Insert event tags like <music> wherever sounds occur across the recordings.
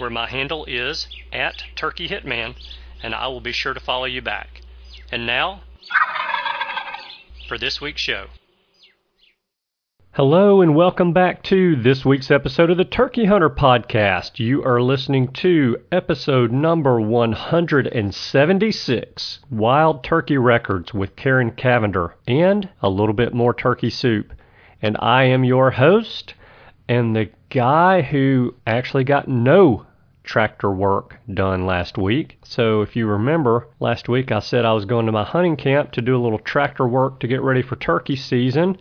where my handle is at Turkey Hitman, and I will be sure to follow you back. And now, for this week's show. Hello, and welcome back to this week's episode of the Turkey Hunter Podcast. You are listening to episode number 176 Wild Turkey Records with Karen Cavender and a little bit more turkey soup. And I am your host and the guy who actually got no tractor work done last week. So, if you remember, last week I said I was going to my hunting camp to do a little tractor work to get ready for turkey season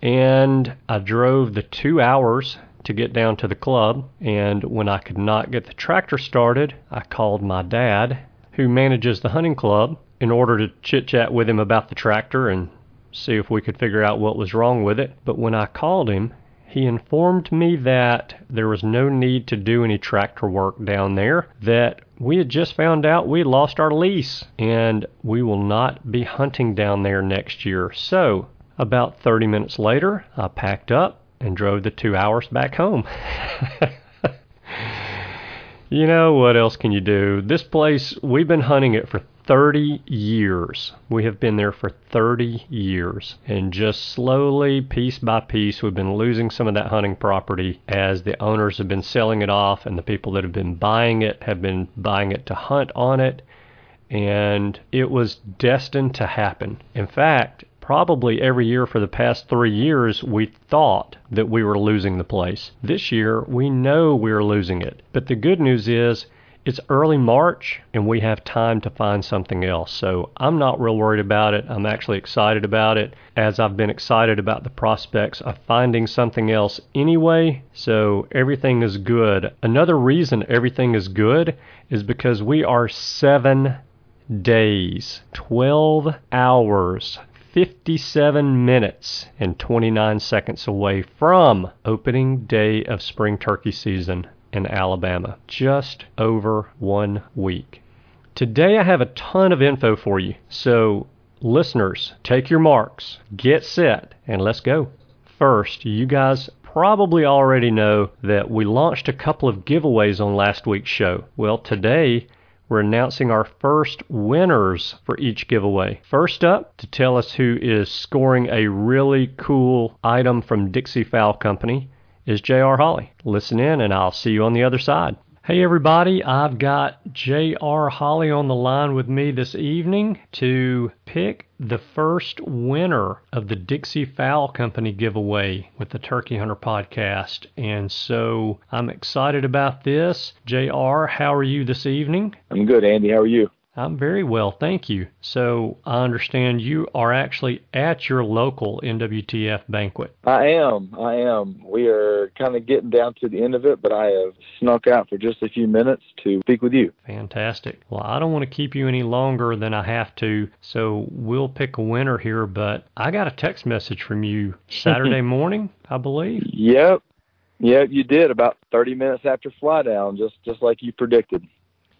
and I drove the two hours to get down to the club. And when I could not get the tractor started, I called my dad, who manages the hunting club, in order to chit chat with him about the tractor and see if we could figure out what was wrong with it. But when I called him, he informed me that there was no need to do any tractor work down there, that we had just found out we lost our lease and we will not be hunting down there next year. So about 30 minutes later, I packed up and drove the two hours back home. <laughs> you know, what else can you do? This place, we've been hunting it for 30 years. We have been there for 30 years. And just slowly, piece by piece, we've been losing some of that hunting property as the owners have been selling it off and the people that have been buying it have been buying it to hunt on it. And it was destined to happen. In fact, probably every year for the past three years, we thought that we were losing the place. This year, we know we're losing it. But the good news is, it's early March and we have time to find something else. So I'm not real worried about it. I'm actually excited about it as I've been excited about the prospects of finding something else anyway. So everything is good. Another reason everything is good is because we are seven days, 12 hours 57 minutes and 29 seconds away from opening day of spring turkey season in Alabama. Just over one week. Today I have a ton of info for you. So, listeners, take your marks, get set, and let's go. First, you guys probably already know that we launched a couple of giveaways on last week's show. Well, today we're announcing our first winners for each giveaway. First up, to tell us who is scoring a really cool item from Dixie Fowl Company, is J.R. Holly. Listen in, and I'll see you on the other side. Hey everybody, I've got J.R. Holly on the line with me this evening to pick the first winner of the Dixie Fowl Company giveaway with the Turkey Hunter podcast. And so I'm excited about this. J.R., how are you this evening? I'm good, Andy. How are you? I'm very well, thank you. So I understand you are actually at your local NWTF banquet. I am. I am. We are kind of getting down to the end of it, but I have snuck out for just a few minutes to speak with you. Fantastic. Well, I don't want to keep you any longer than I have to, so we'll pick a winner here. But I got a text message from you <laughs> Saturday morning, I believe. Yep. Yep, you did about 30 minutes after fly down, just just like you predicted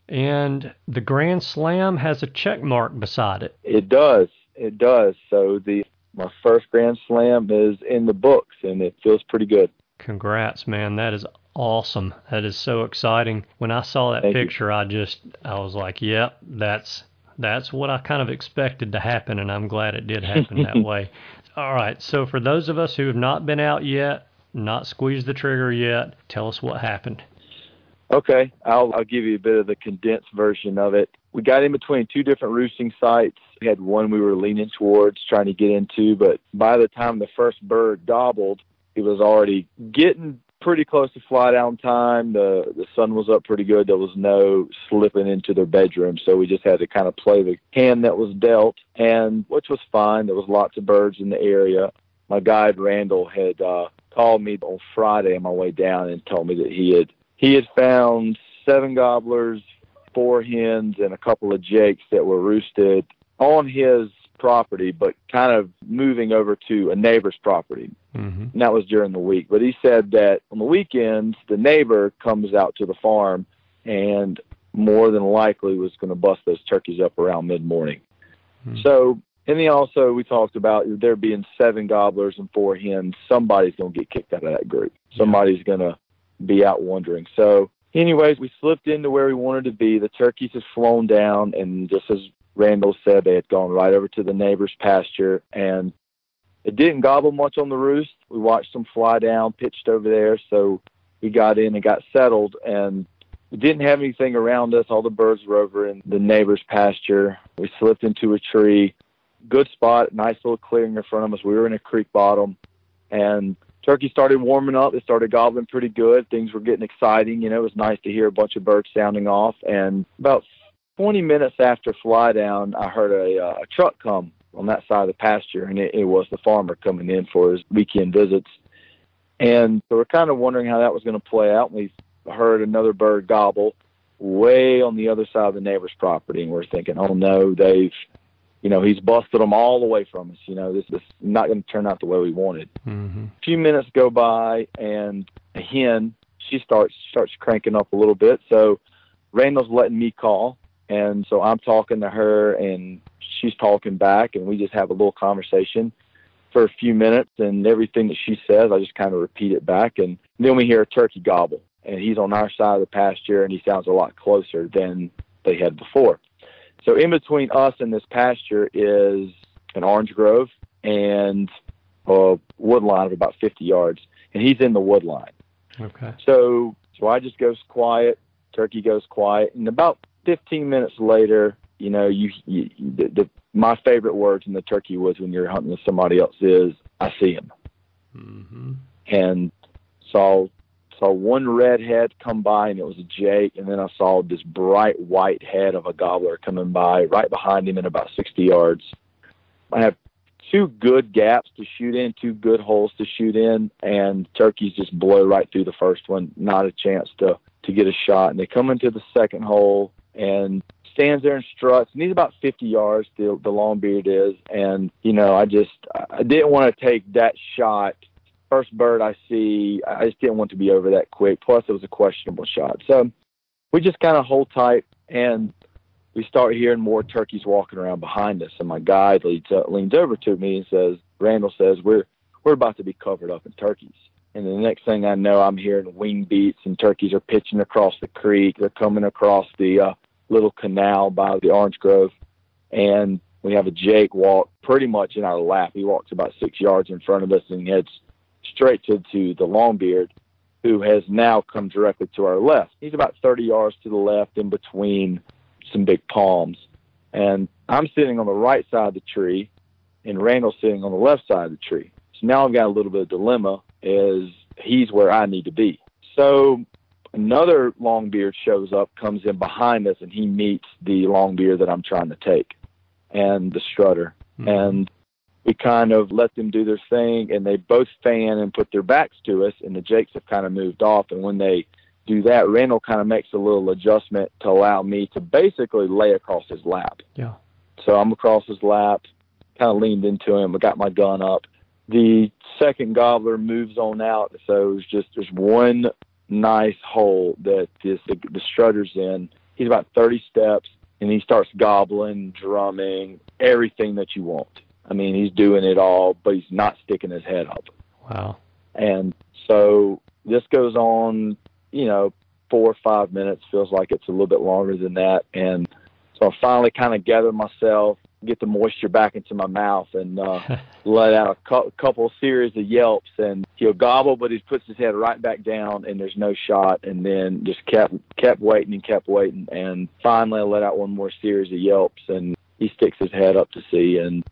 and the Grand Slam has a check mark beside it. It does. It does. So the my first Grand Slam is in the books, and it feels pretty good. Congrats, man! That is awesome. That is so exciting. When I saw that Thank picture, you. I just I was like, "Yep, that's that's what I kind of expected to happen," and I'm glad it did happen that <laughs> way. All right. So for those of us who have not been out yet, not squeezed the trigger yet, tell us what happened. Okay, I'll I'll give you a bit of the condensed version of it. we got in between two different roosting sites. We had one we were leaning towards trying to get into, but by the time the first bird gobbled, it was already getting pretty close to fly down time. The the sun was up pretty good. There was no slipping into their bedroom, so we just had to kind of play the hand that was dealt, and which was fine. There was lots of birds in the area. My guide Randall had uh, called me on Friday on my way down and told me that he had he had found seven gobblers, four hens, and a couple of jakes that were roosted on his property, but kind of moving over to a neighbor's property. Mm-hmm. And that was during the week. But he said that on the weekends, the neighbor comes out to the farm and more than likely was going to bust those turkeys up around mid morning. Mm-hmm. So, and he also, we talked about there being seven gobblers and four hens. Somebody's going to get kicked out of that group. Somebody's going to be out wandering. So, anyways, we slipped into where we wanted to be. The turkeys had flown down, and just as Randall said they had gone right over to the neighbor's pasture and it didn't gobble much on the roost. We watched them fly down, pitched over there, so we got in and got settled and we didn't have anything around us. All the birds were over in the neighbor's pasture. We slipped into a tree. Good spot, nice little clearing in front of us. We were in a creek bottom and turkey started warming up. It started gobbling pretty good. Things were getting exciting. You know, it was nice to hear a bunch of birds sounding off. And about 20 minutes after fly down, I heard a, uh, a truck come on that side of the pasture, and it, it was the farmer coming in for his weekend visits. And so we're kind of wondering how that was going to play out. And we heard another bird gobble way on the other side of the neighbor's property, and we're thinking, oh no, they've, you know, he's busted them all away from us. You know, this, this is not going to turn out the way we wanted. Mm-hmm. A few minutes go by, and a hen, she starts starts cranking up a little bit. So Randall's letting me call, and so I'm talking to her and she's talking back and we just have a little conversation for a few minutes and everything that she says, I just kind of repeat it back. And then we hear a turkey gobble and he's on our side of the pasture and he sounds a lot closer than they had before. So in between us and this pasture is an orange grove and a wood line of about 50 yards and he's in the wood line. Okay. So, so I just goes quiet. Turkey goes quiet and about 15 minutes later, you know, you, you the, the my favorite words in the turkey woods when you're hunting with somebody else is I see him, mm-hmm. and saw saw one red head come by and it was a jake, and then I saw this bright white head of a gobbler coming by right behind him in about 60 yards. I have two good gaps to shoot in, two good holes to shoot in, and turkeys just blow right through the first one. Not a chance to to get a shot. And they come into the second hole, and stands there and struts. And he's about 50 yards, the, the long beard is. And, you know, I just, I didn't want to take that shot. First bird I see, I just didn't want to be over that quick. Plus, it was a questionable shot. So we just kind of hold tight and we start hearing more turkeys walking around behind us. And my guide leads, uh, leans over to me and says, Randall says, we're, we're about to be covered up in turkeys. And the next thing I know, I'm hearing wing beats and turkeys are pitching across the creek. They're coming across the uh, little canal by the orange grove, and we have a Jake walk pretty much in our lap. He walks about six yards in front of us and he heads straight to, to the longbeard, who has now come directly to our left. He's about 30 yards to the left in between some big palms. And I'm sitting on the right side of the tree, and Randall's sitting on the left side of the tree. So now I've got a little bit of dilemma as he's where I need to be. So another longbeard shows up, comes in behind us, and he meets the longbeard that I'm trying to take and the strutter. Mm-hmm. And we kind of let them do their thing, and they both fan and put their backs to us, and the Jakes have kind of moved off. And when they do that, Randall kind of makes a little adjustment to allow me to basically lay across his lap. Yeah. So I'm across his lap, kind of leaned into him. I got my gun up. The second gobbler moves on out, so it's just there's one nice hole that this the, the strutter's in. He's about 30 steps, and he starts gobbling, drumming, everything that you want. I mean, he's doing it all, but he's not sticking his head up. Wow. And so this goes on, you know, four or five minutes. Feels like it's a little bit longer than that. And so I finally kind of gather myself, get the moisture back into my mouth and uh, <laughs> let out a cu- couple series of yelps. And he'll gobble, but he puts his head right back down, and there's no shot. And then just kept kept waiting and kept waiting, and finally I let out one more series of yelps, and he sticks his head up to see and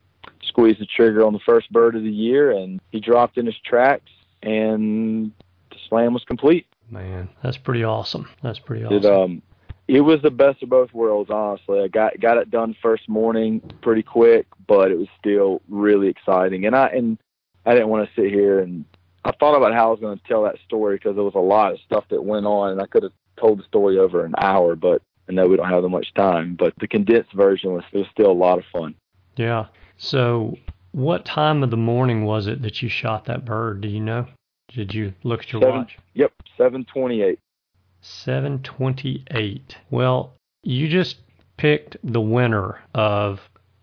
squeezed the trigger on the first bird of the year, and he dropped in his tracks, and the slam was complete. Man, that's pretty awesome. That's pretty awesome. It um, it was the best of both worlds. Honestly, I got got it done first morning pretty quick, but it was still really exciting. And I and I didn't want to sit here and I thought about how I was going to tell that story because there was a lot of stuff that went on, and I could have told the story over an hour, but I know we don't have that much time. But the condensed version was, was still a lot of fun. Yeah. So, what time of the morning was it that you shot that bird? Do you know? Did you look at your Seven, watch? Yep, seven twenty-eight. 728. Well, you just picked the winner of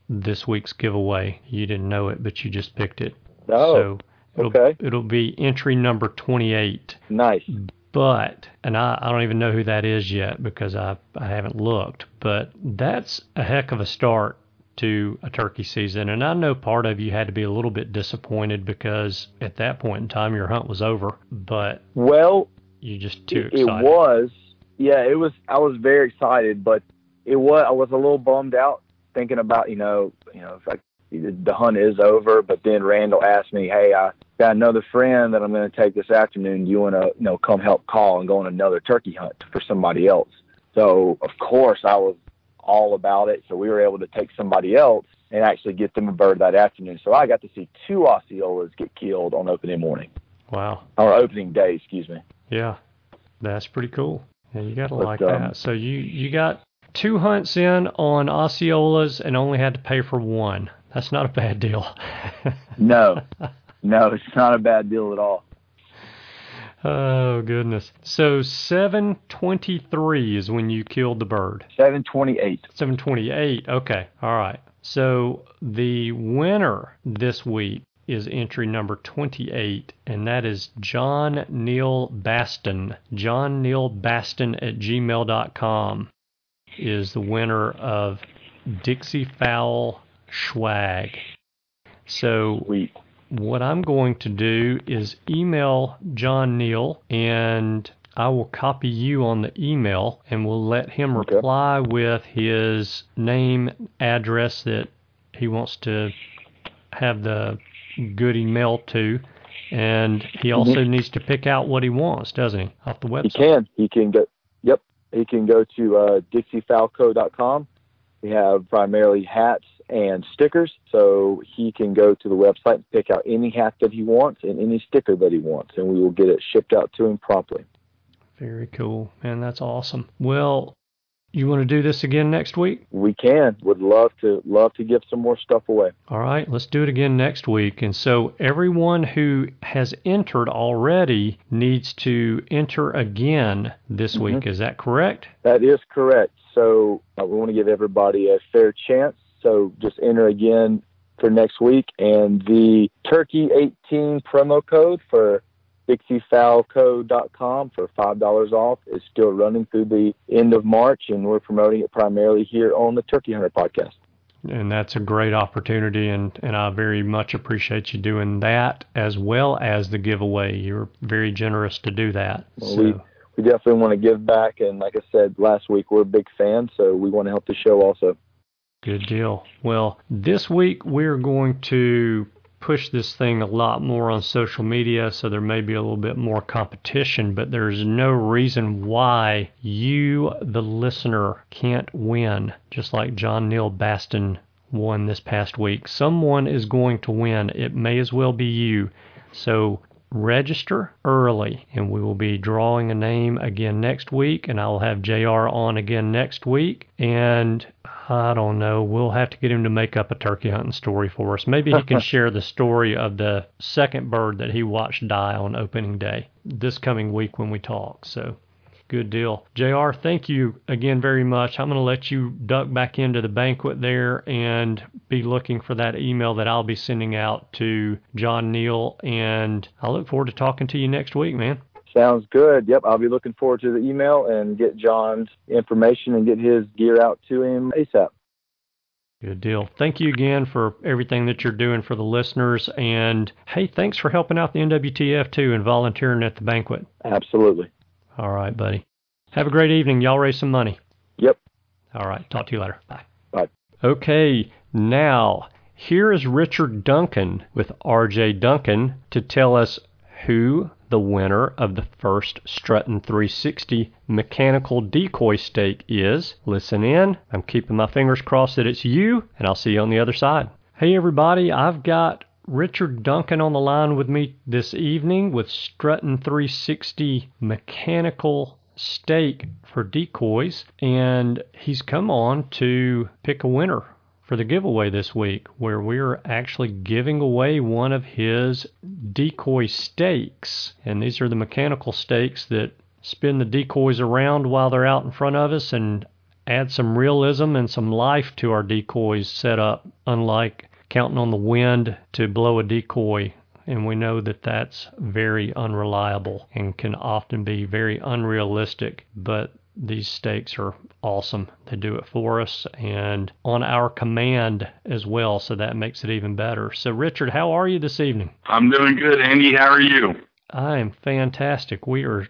this week's giveaway. You didn't know it, but you just picked it. Oh, so it'll, okay. it'll be entry number 28. nice. But, and I, I don't even know who that is yet because I, I haven't looked, but that's a heck of a start to a turkey season. And I know part of you had to be a little bit disappointed because at that point in time your hunt was over, but Well, you just too it, it was. Yeah, it was. I was very excited, but it was. I was a little bummed out thinking about you know you know if I, the hunt is over. But then Randall asked me, "Hey, I got another friend that I'm going to take this afternoon. Do you want to you know come help call and go on another turkey hunt for somebody else?" So of course I was all about it. So we were able to take somebody else and actually get them a bird that afternoon. So I got to see two Osceolas get killed on opening morning Wow. or opening day, excuse me. Yeah, that's pretty cool. Yeah, you gotta But, like um, that. So you you got two hunts in on Osceolas and only had to pay for one. That's not a bad deal. <laughs> No, no, it's not a bad deal at all. Oh goodness. So seven twenty three is when you killed the bird. Seven twenty-eight. Seven twenty eight. Okay. All right. So the winner this week is entry number 28, and that is John Neil Baston. John Neil Baston at gmail.com is the winner of Dixie Fowl Schwag. So Sweet. What I'm going to do is email John Neal and I will copy you on the email and we'll let him Okay. reply with his name, address that he wants to have the goodie mailed to. And he also needs to pick out what he wants, doesn't he? Off the website? He can. He can go. Yep. He can go to uh, DixieFowlCo.com. We have primarily hats and stickers, so he can go to the website and pick out any hat that he wants and any sticker that he wants, and we will get it shipped out to him promptly. Very cool. Man, that's awesome. Well, you want to do this again next week? We can. Would love to love to give some more stuff away. All right, let's do it again next week. And so everyone who has entered already needs to enter again this Mhm. week. Is that correct? That is correct. So uh, we want to give everybody a fair chance. So just enter again for next week. And the Turkey 18 promo code for DixieFowlCo.com for $5 off is still running through the end of March, and we're promoting it primarily here on the Turkey Hunter podcast. And that's a great opportunity, and, and I very much appreciate you doing that as well as the giveaway. You're very generous to do that. Well, so, we- We definitely want to give back, and like I said last week, we're a big fan, so we want to help the show also. Good deal. Well, this week we're going to push this thing a lot more on social media, so there may be a little bit more competition, but there's no reason why you, the listener, can't win, just like John Neil Baston won this past week. Someone is going to win. It may as well be you. So register early, and we will be drawing a name again next week, and I will have JR on again next week. And I don't know, we'll have to get him to make up a turkey hunting story for us. Maybe he can <laughs> share the story of the second bird that he watched die on opening day this coming week when we talk. So. Good deal. JR, thank you again very much. I'm going to let you duck back into the banquet there and be looking for that email that I'll be sending out to John Neal. And I look forward to talking to you next week, man. Sounds good. Yep, I'll be looking forward to the email and get John's information and get his gear out to him ASAP. Good deal. Thank you again for everything that you're doing for the listeners. And hey, thanks for helping out the NWTF too and volunteering at the banquet. Absolutely. All right, buddy. Have a great evening. Y'all raise some money. Yep. All right. Talk to you later. Bye. Bye. Okay. Now, here is Richard Duncan with RJ Duncan to tell us who the winner of the first Struttn 360 mechanical decoy stake is. Listen in. I'm keeping my fingers crossed that it's you, and I'll see you on the other side. Hey, everybody. I've got Richard Duncan on the line with me this evening with Strutton 360 mechanical stake for decoys, and he's come on to pick a winner for the giveaway this week, where we're actually giving away one of his decoy stakes. And these are the mechanical stakes that spin the decoys around while they're out in front of us and add some realism and some life to our decoys set up, unlike counting on the wind to blow a decoy. And we know that that's very unreliable and can often be very unrealistic. But these stakes are awesome. They do it for us and on our command as well, so that makes it even better. So, Richard, how are you this evening? I'm doing good, Andy. How are you? I am fantastic. We are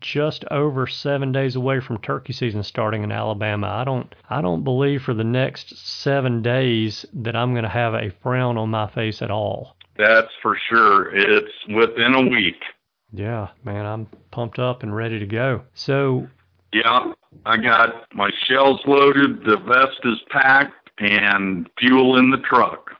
just over seven days away from turkey season starting in Alabama. I don't I don't believe for the next seven days that I'm gonna have a frown on my face at all. That's for sure. It's within a week. Yeah, man, I'm pumped up and ready to go. So yeah, I got my shells loaded, the vest is packed, and fuel in the truck.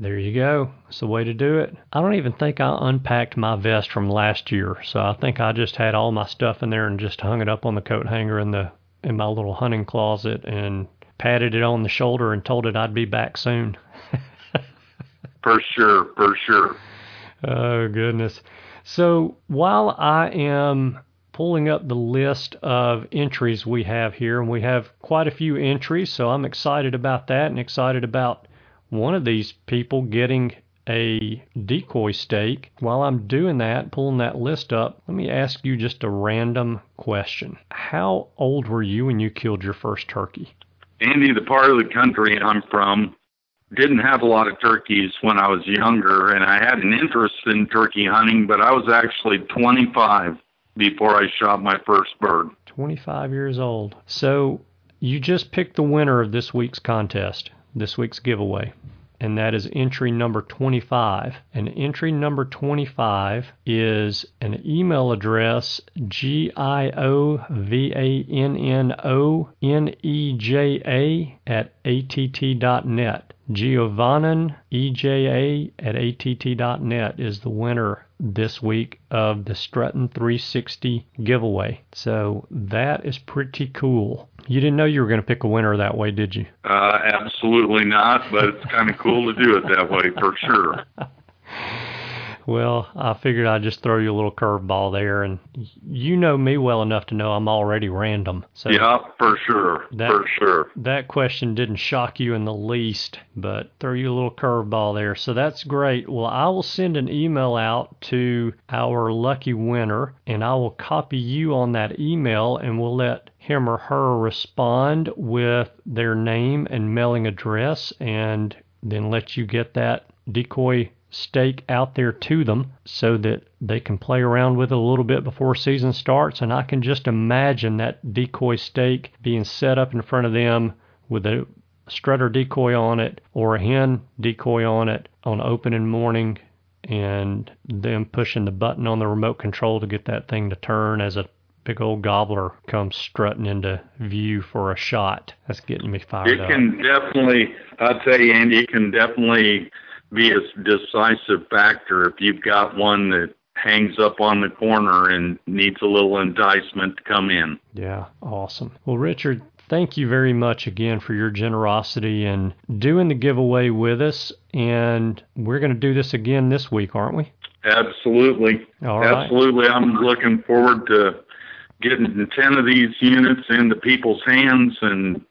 There you go. It's the way to do it. I don't even think I unpacked my vest from last year, so I think I just had all my stuff in there and just hung it up on the coat hanger in the in my little hunting closet and patted it on the shoulder and told it I'd be back soon. <laughs> for sure, for sure. Oh goodness. So while I am pulling up the list of entries we have here, and we have quite a few entries, so I'm excited about that and excited about one of these people getting a decoy stake. While I'm doing that, pulling that list up, let me ask you just a random question. How old were you when you killed your first turkey? Andy, the part of the country I'm from didn't have a lot of turkeys when I was younger, and I had an interest in turkey hunting, but I was actually 25 before I shot my first bird. 25 years old. So you just picked the winner of this week's contest, this week's giveaway. And that is entry number 25. And entry number 25 is an email address G I O V A N N O N E J A at att.net. Giovannan EJA at att.net is the winner this week of the Struttn 360 giveaway. So that is pretty cool. You didn't know you were going to pick a winner that way, did you? Uh, absolutely not, but it's kind of cool to do it that way for sure. <laughs> Well, I figured I'd just throw you a little curveball there, and you know me well enough to know I'm already random. So yeah, for sure, that, for sure. That question didn't shock you in the least, but throw you a little curveball there. So that's great. Well, I will send an email out to our lucky winner, and I will copy you on that email, and we'll let him or her respond with their name and mailing address, and then let you get that decoy stake out there to them so that they can play around with it a little bit before season starts. And I can just imagine that decoy stake being set up in front of them with a strutter decoy on it or a hen decoy on it on opening morning and them pushing the button on the remote control to get that thing to turn as a big old gobbler comes strutting into view for a shot. That's getting me fired it up. It can definitely, I'll tell you, Andy, it can definitely be a decisive factor if you've got one that hangs up on the corner and needs a little enticement to come in. Yeah, awesome. Well, Richard, thank you very much again for your generosity and doing the giveaway with us. And we're going to do this again this week, aren't we? Absolutely. All right. Absolutely. I'm looking forward to getting 10 of these units into people's hands and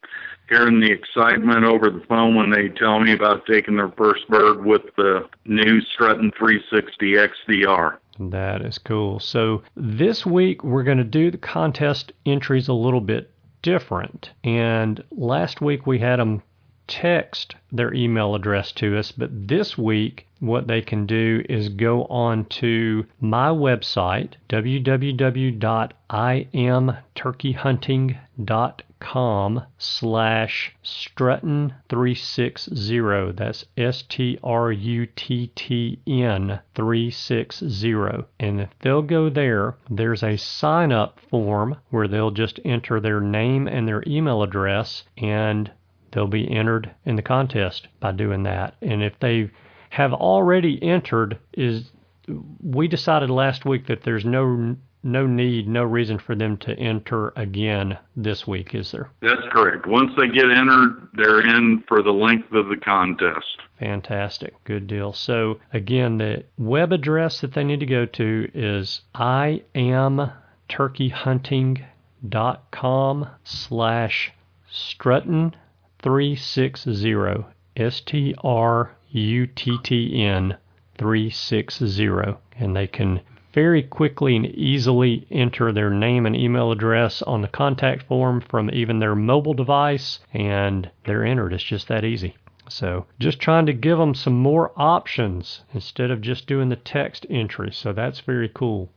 hearing the excitement over the phone when they tell me about taking their first bird with the new Struttn 360 XDR. That is cool. So this week we're going to do the contest entries a little bit different. And last week we had them text their email address to us, but this week what they can do is go on to my website, www.imturkeyhunting.com slash struttn360. That's S-T-R-U-T-T-N 360. And if they'll go there, there's a sign up form where they'll just enter their name and their email address and they'll be entered in the contest by doing that. And if they have already entered is we decided last week that there's no no need, no reason for them to enter again this week, is there? That's correct. Once they get entered, they're in for the length of the contest. Fantastic. Good deal. So again, the web address that they need to go to is I am turkeyhunting.com slash struttn 360 S T R U T T N 360 and they can very quickly and easily enter their name and email address on the contact form from even their mobile device and they're entered. It's just that easy. So just trying to give them some more options instead of just doing the text entry. So that's very cool.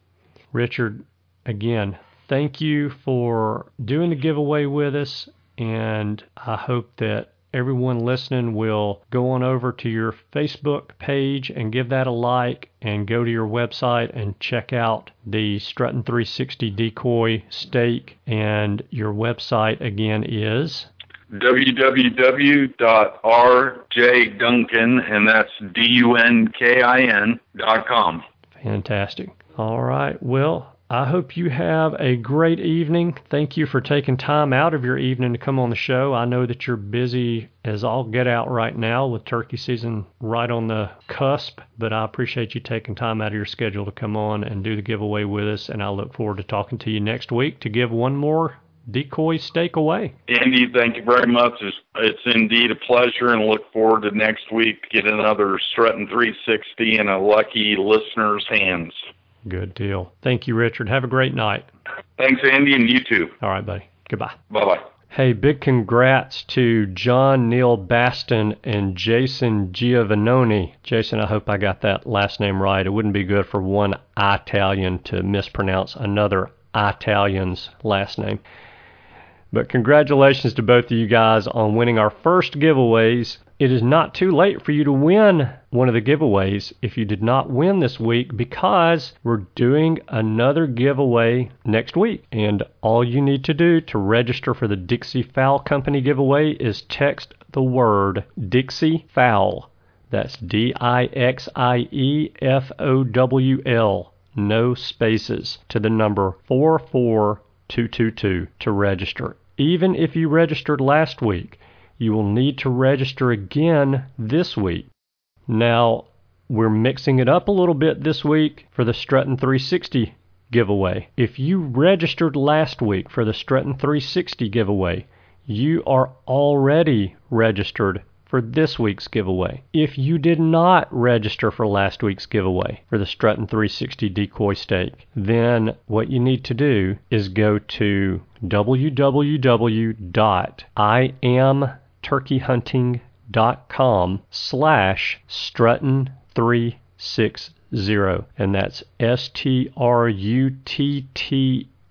Richard, again, thank you for doing the giveaway with us and I hope that everyone listening will go on over to your Facebook page and give that a like and go to your website and check out the Struttn 360 decoy stake. And your website again is www.rjdunkin, and that's D-U-N-K-I-N dot com. Fantastic. All right. Well, I hope you have a great evening. Thank you for taking time out of your evening to come on the show. I know that you're busy as all get out right now with turkey season right on the cusp, but I appreciate you taking time out of your schedule to come on and do the giveaway with us. And I look forward to talking to you next week to give one more decoy stake away. Andy, thank you very much. It's, it's indeed a pleasure and look forward to next week get another Struttn 360 in a lucky listener's hands. Good deal. Thank you, Richard. Have a great night. Thanks, Andy, and you too. All right, buddy. Goodbye. Bye bye. Hey, big congrats to John Neil Baston and Jason Giovannoni. Jason, I hope I got that last name right. It wouldn't be good for one Italian to mispronounce another Italian's last name. But congratulations to both of you guys on winning our first giveaways. It is not too late for you to win one of the giveaways if you did not win this week because we're doing another giveaway next week. And all you need to do to register for the Dixie Fowl Company giveaway is text the word Dixie Fowl. That's D I X I E F O W L. No spaces to the number 44222 to register. Even if you registered last week, you will need to register again this week. Now, we're mixing it up a little bit this week for the Struttn 360 giveaway. If you registered last week for the Struttn 360 giveaway, you are already registered for this week's giveaway. If you did not register for last week's giveaway for the Struttn 360 decoy stake, then what you need to do is go to www.iamturkeyhunting.com slash struttn 360 and that's S-T-R-U-T-T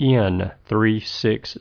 N 360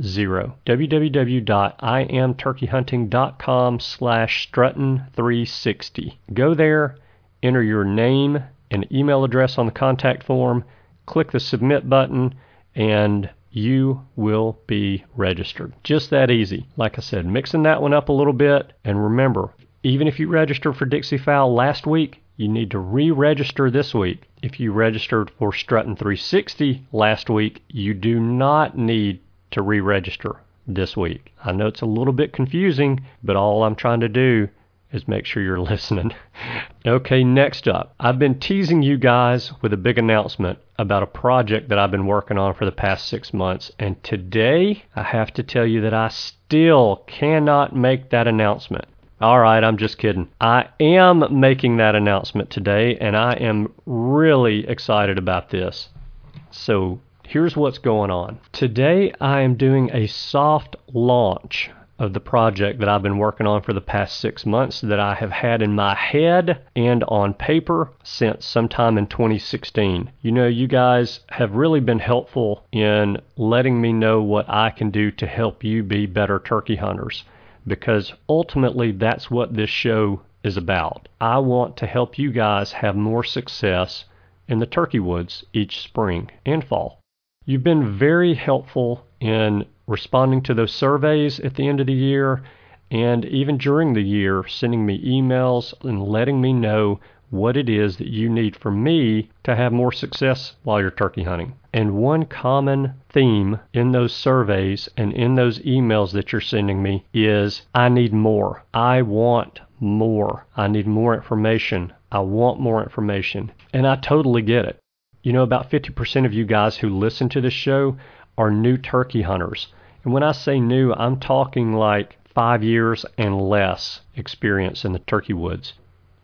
www.iamturkeyhunting.com slash struttn 360 go there enter your name and email address on the contact form click the submit button and you will be registered just that easy like i said mixing that one up a little bit and remember even if you registered for dixie fowl last week you need to re-register this week. If you registered for Struttn 360 last week, you do not need to re-register this week. I know it's a little bit confusing, but all I'm trying to do is make sure you're <laughs> listening. okay, next up, I've been teasing you guys with a big announcement about a project that I've been working on for the past six months, and today I have to tell you that I still cannot make that announcement. All right, I'm just kidding. I am making that announcement today, and I am really excited about this. So, here's what's going on. Today, I am doing a soft launch of the project that I've been working on for the past six months that I have had in my head and on paper since sometime in 2016. You know, you guys have really been helpful in letting me know what I can do to help you be better turkey hunters because ultimately that's what this show is about. I want to help you guys have more success in the turkey woods each spring and fall. You've been very helpful in responding to those surveys at the end of the year and even during the year, sending me emails and letting me know what it is that you need from me to have more success while you're turkey hunting. And one common theme in those surveys and in those emails that you're sending me is I need more. I want more. I need more information. I want more information. And I totally get it. You know, about 50% of you guys who listen to this show are new turkey hunters. And when I say new, I'm talking like five years and less experience in the turkey woods.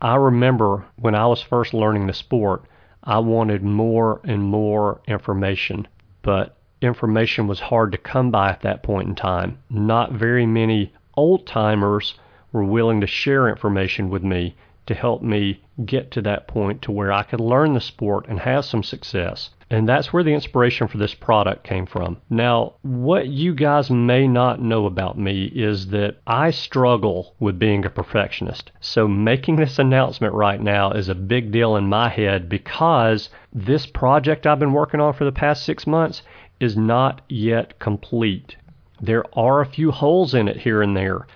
I remember when I was first learning the sport, I wanted more and more information, but information was hard to come by at that point in time. Not very many old timers were willing to share information with me to help me get to that point to where I could learn the sport and have some success. And that's where the inspiration for this product came from. Now, what you guys may not know about me is that I struggle with being a perfectionist. So making this announcement right now is a big deal in my head because this project I've been working on for the past six months is not yet complete. There are a few holes in it here and there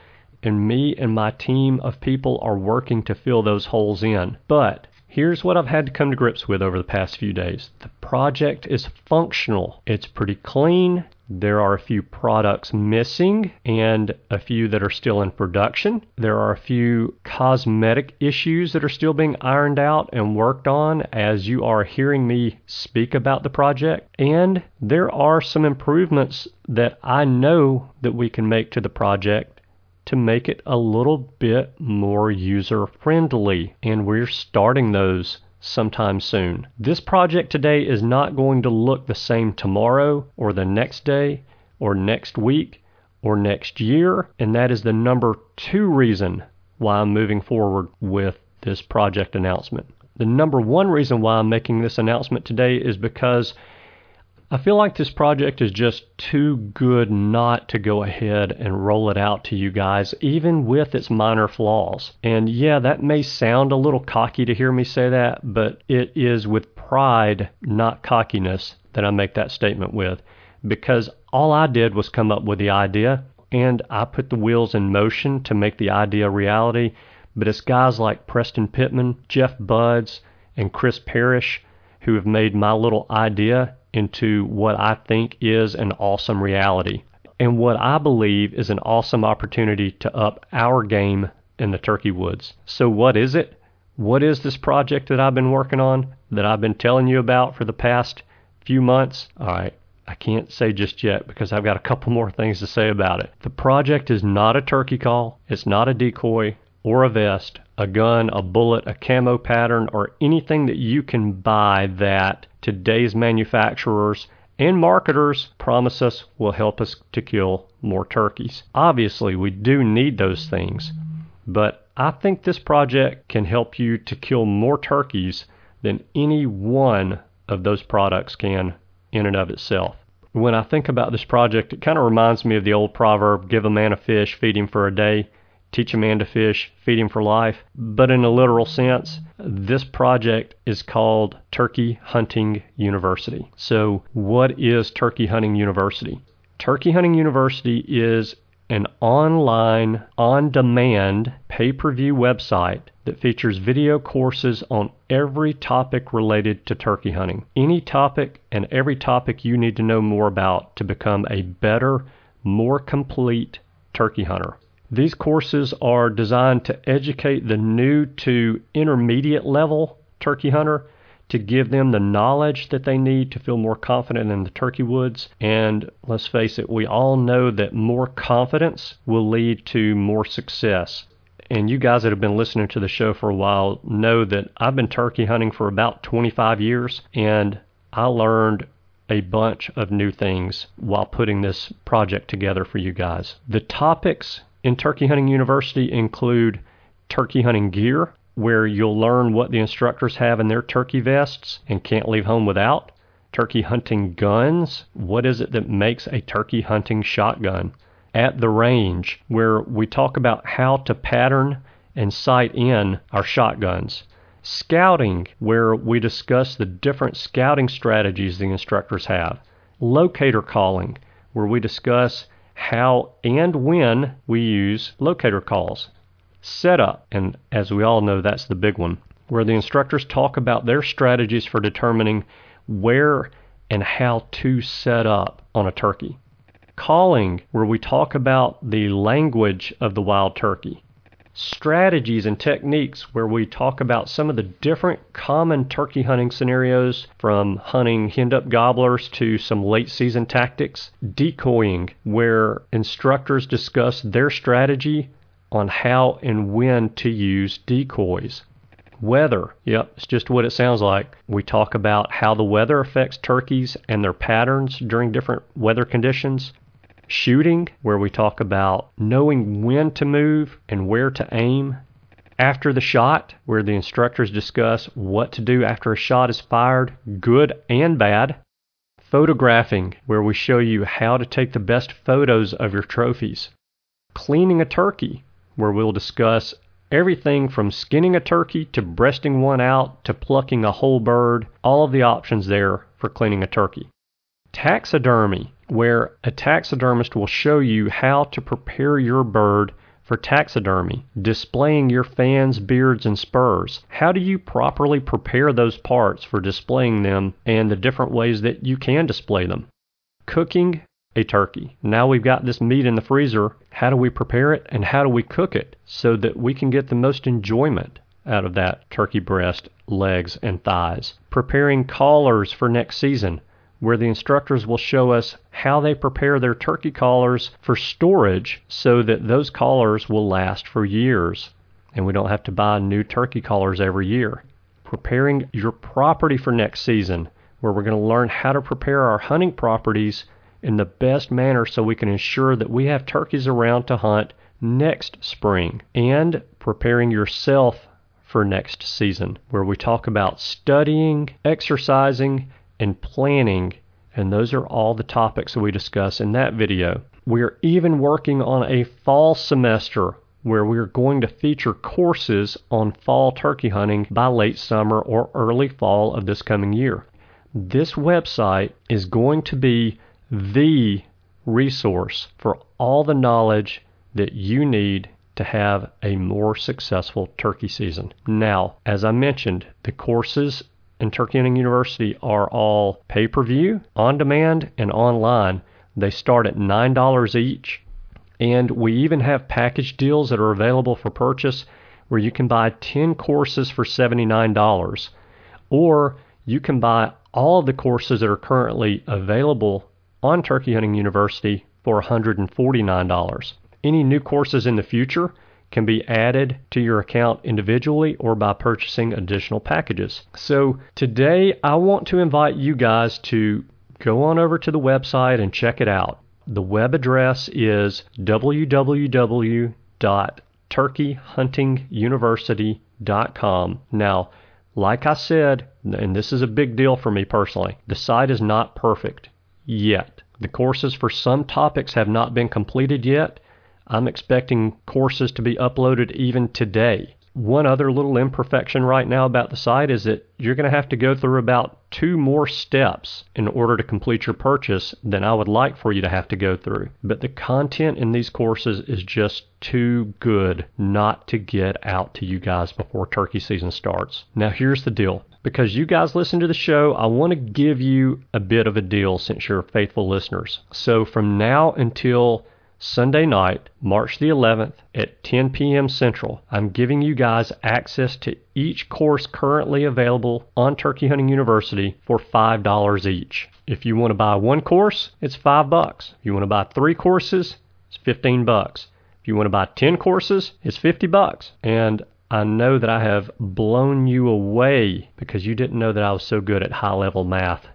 and me and my team of people are working to fill those holes in. But here's what I've had to come to grips with over the past few days the project is functional, it's pretty clean. There are a few products missing and a few that are still in production. There are a few cosmetic issues that are still being ironed out and worked on as you are hearing me speak about the project. And there are some improvements that I know that we can make to the project to make it a little bit more user friendly, and we're starting those sometime soon. This project today is not going to look the same tomorrow or the next day or next week or next year, and that is the number two reason why I'm moving forward with this project announcement. The number one reason why I'm making this announcement today is because I feel like this project is just too good not to go ahead and roll it out to you guys, even with its minor flaws. And yeah, that may sound a little cocky to hear me say that, but it is with pride, not cockiness, that I make that statement with. Because all I did was come up with the idea, and I put the wheels in motion to make the idea a reality. But it's guys like Preston Pittman, Jeff Buds, and Chris Parrish who have made my little idea into what I think is an awesome reality and what I believe is an awesome opportunity to up our game in the turkey woods. So, what is it? What is this project that I've been working on that I've been telling you about for the past few months? All right, I can't say just yet because I've got a couple <laughs> more things to say about it. The project is not a turkey call, it's not a decoy or a vest, a gun, a bullet, a camo pattern, or anything that you can buy that today's manufacturers and marketers promise us will help us to kill more turkeys. Obviously, we do need those things, but I think this project can help you to kill more turkeys than any one of those products can in and of itself. When I think about this project, it kind of reminds me of the old proverb give a man a fish, feed him for a day teach a man to fish, feed him for life. But in a literal sense, this project is called Turkey Hunting University. So, what is Turkey Hunting University? Turkey Hunting University is an online, on demand, pay per view website that features video courses on every topic related to turkey hunting. Any topic and every topic you need to know more about to become a better, more complete turkey hunter. These courses are designed to educate the new to intermediate level turkey hunter to give them the knowledge that they need to feel more confident in the turkey woods. And let's face it, we all know that more confidence will lead to more success. And you guys that have been listening to the show for a while know that I've been turkey hunting for about 25 years and I learned a bunch of new things while putting this project together for you guys. The topics in Turkey Hunting University include turkey hunting gear, where you'll learn what the instructors have in their turkey vests and can't leave home without. Turkey hunting guns, what is it that makes a turkey hunting shotgun? At the range, where we talk about how to pattern and sight in our shotguns. Scouting, where we discuss the different scouting strategies the instructors have. Locator calling, where we discuss how and when we use locator calls. Setup, and as we all know, that's the big one, where the instructors talk about their strategies for determining where and how to set up on a turkey. Calling, where we talk about the language of the wild turkey strategies and techniques where we talk about some of the different common turkey hunting scenarios from hunting henned up gobblers to some late season tactics. Decoying, where instructors discuss their strategy on how and when to use decoys. Weather, yep, it's just what it sounds like. We talk about how the weather affects turkeys and their patterns during different weather conditions shooting, where we talk about knowing when to move and where to aim. After the shot, where the instructors discuss what to do after a shot is fired, good and bad. Photographing, where we show you how to take the best photos of your trophies. Cleaning a turkey, where we'll discuss everything from skinning a turkey to breasting one out to plucking a whole bird, all of the options there for cleaning a turkey. Taxidermy, where a taxidermist will show you how to prepare your bird for taxidermy, displaying your fans, beards, and spurs. How do you properly prepare those parts for displaying them and the different ways that you can display them? Cooking a turkey. Now we've got this meat in the freezer. How do we prepare it and how do we cook it so that we can get the most enjoyment out of that turkey breast, legs, and thighs? Preparing collars for next season where the instructors will show us how they prepare their turkey collars for storage so that those collars will last for years and we don't have to buy new turkey collars every year. Preparing your property for next season, where we're going to learn how to prepare our hunting properties in the best manner so we can ensure that we have turkeys around to hunt next spring. And preparing yourself for next season, where we talk about studying, exercising, and planning, and those are all the topics that we discuss in that video. We are even working on a fall semester where we are going to feature courses on fall turkey hunting by late summer or early fall of this coming year. This website is going to be the resource for all the knowledge that you need to have a more successful turkey season. Now, as I mentioned, the courses and Turkey Hunting University are all pay per view, on demand, and online. They start at $9 each. And we even have package deals that are available for purchase where you can buy 10 courses for $79. Or you can buy all of the courses that are currently available on Turkey Hunting University for $149. Any new courses in the future can be added to your account individually or by purchasing additional packages. So today I want to invite you guys to go on over to the website and check it out. The web address is www.turkeyhuntinguniversity.com. Now, like I said, and this is a big deal for me personally, the site is not perfect yet. The courses for some topics have not been completed yet, I'm expecting courses to be uploaded even today. One other little imperfection right now about the site is that you're going to have to go through about two more steps in order to complete your purchase than I would like for you to have to go through. But the content in these courses is just too good not to get out to you guys before turkey season starts. Now, here's the deal because you guys listen to the show, I want to give you a bit of a deal since you're faithful listeners. So, from now until Sunday night, March the 11th at 10 p.m. Central. I'm giving you guys access to each course currently available on Turkey Hunting University for $5 each. If you want to buy one course, it's 5 bucks. If you want to buy 3 courses, it's 15 bucks. If you want to buy 10 courses, it's 50 bucks. And I know that I have blown you away because you didn't know that I was so good at high level math.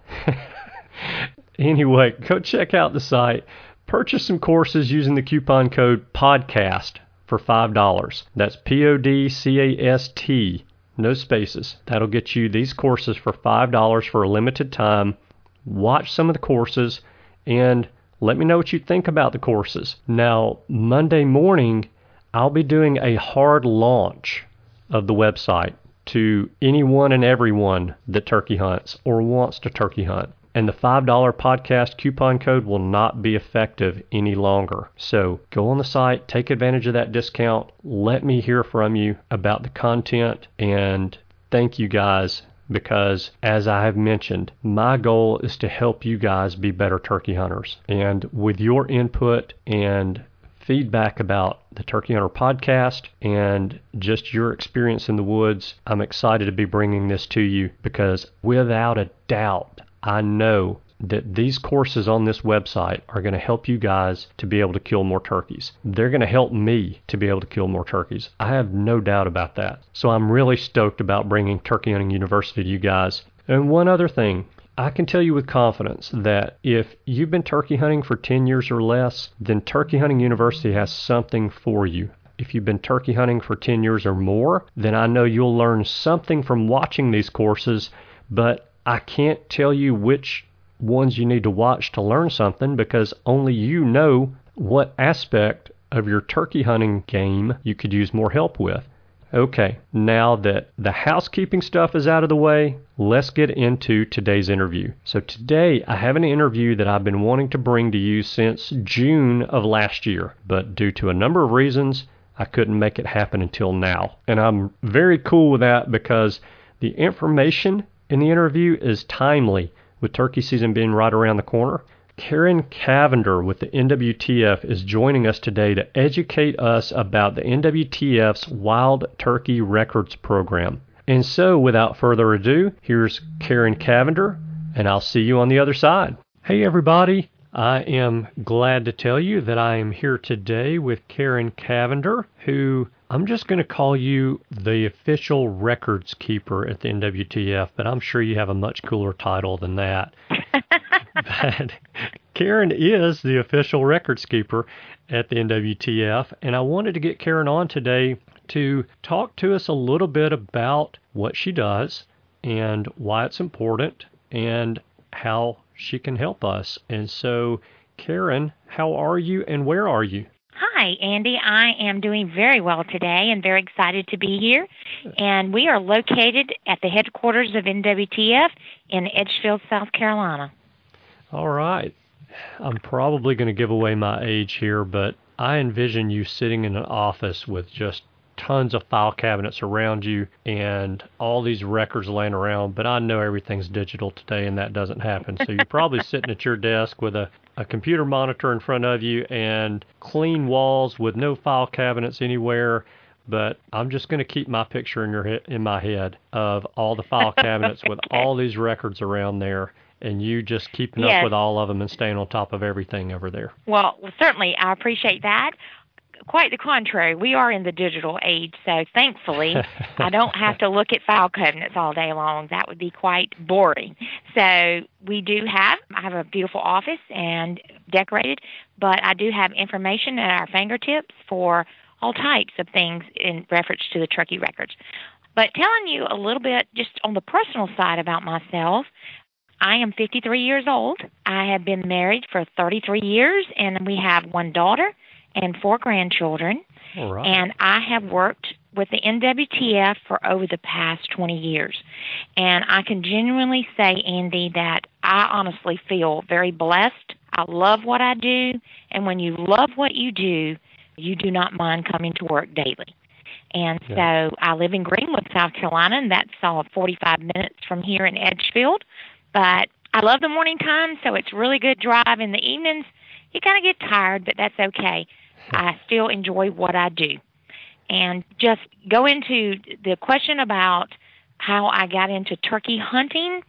<laughs> anyway, go check out the site. Purchase some courses using the coupon code PODCAST for $5. That's P O D C A S T, no spaces. That'll get you these courses for $5 for a limited time. Watch some of the courses and let me know what you think about the courses. Now, Monday morning, I'll be doing a hard launch of the website to anyone and everyone that turkey hunts or wants to turkey hunt. And the $5 podcast coupon code will not be effective any longer. So go on the site, take advantage of that discount. Let me hear from you about the content. And thank you guys because, as I have mentioned, my goal is to help you guys be better turkey hunters. And with your input and feedback about the Turkey Hunter podcast and just your experience in the woods, I'm excited to be bringing this to you because without a doubt, I know that these courses on this website are going to help you guys to be able to kill more turkeys. They're going to help me to be able to kill more turkeys. I have no doubt about that. So I'm really stoked about bringing Turkey Hunting University to you guys. And one other thing, I can tell you with confidence that if you've been turkey hunting for 10 years or less, then Turkey Hunting University has something for you. If you've been turkey hunting for 10 years or more, then I know you'll learn something from watching these courses, but I can't tell you which ones you need to watch to learn something because only you know what aspect of your turkey hunting game you could use more help with. Okay, now that the housekeeping stuff is out of the way, let's get into today's interview. So, today I have an interview that I've been wanting to bring to you since June of last year, but due to a number of reasons, I couldn't make it happen until now. And I'm very cool with that because the information in the interview is timely with turkey season being right around the corner. Karen Cavender with the NWTF is joining us today to educate us about the NWTF's Wild Turkey Records program. And so, without further ado, here's Karen Cavender, and I'll see you on the other side. Hey, everybody. I am glad to tell you that I am here today with Karen Cavender, who I'm just going to call you the official records keeper at the NWTF, but I'm sure you have a much cooler title than that. <laughs> but Karen is the official records keeper at the NWTF, and I wanted to get Karen on today to talk to us a little bit about what she does and why it's important and how she can help us. And so, Karen, how are you and where are you? Hi, Andy. I am doing very well today and very excited to be here. And we are located at the headquarters of NWTF in Edgefield, South Carolina. All right. I'm probably going to give away my age here, but I envision you sitting in an office with just tons of file cabinets around you and all these records laying around, but I know everything's digital today and that doesn't happen. So you're probably <laughs> sitting at your desk with a, a computer monitor in front of you and clean walls with no file cabinets anywhere. But I'm just going to keep my picture in your in my head of all the file cabinets with <laughs> all these records around there and you just keeping Yes. up with all of them and staying on top of everything over there. Well, certainly, I appreciate that. Quite the contrary. We are in the digital age, so thankfully, I don't have to look at file cabinets all day long. That would be quite boring. So, we do have, I have a beautiful office and decorated, but I do have information at our fingertips for all types of things in reference to the turkey records. But telling you a little bit just on the personal side about myself, I am 53 years old. I have been married for 33 years, and we have one daughter and four grandchildren. Right. And I have worked with the NWTF for over the past 20 years. And I can genuinely say, Andy, that I honestly feel very blessed. I love what I do. And when you love what you do, you do not mind coming to work daily. And Yeah. so I live in Greenwood, South Carolina, and that's all 45 minutes from here in Edgefield. But I love the morning time, so it's really good drive. In the evenings, you kind of get tired, but that's okay. I still enjoy what I do. And just go into the question about how I got into turkey hunting.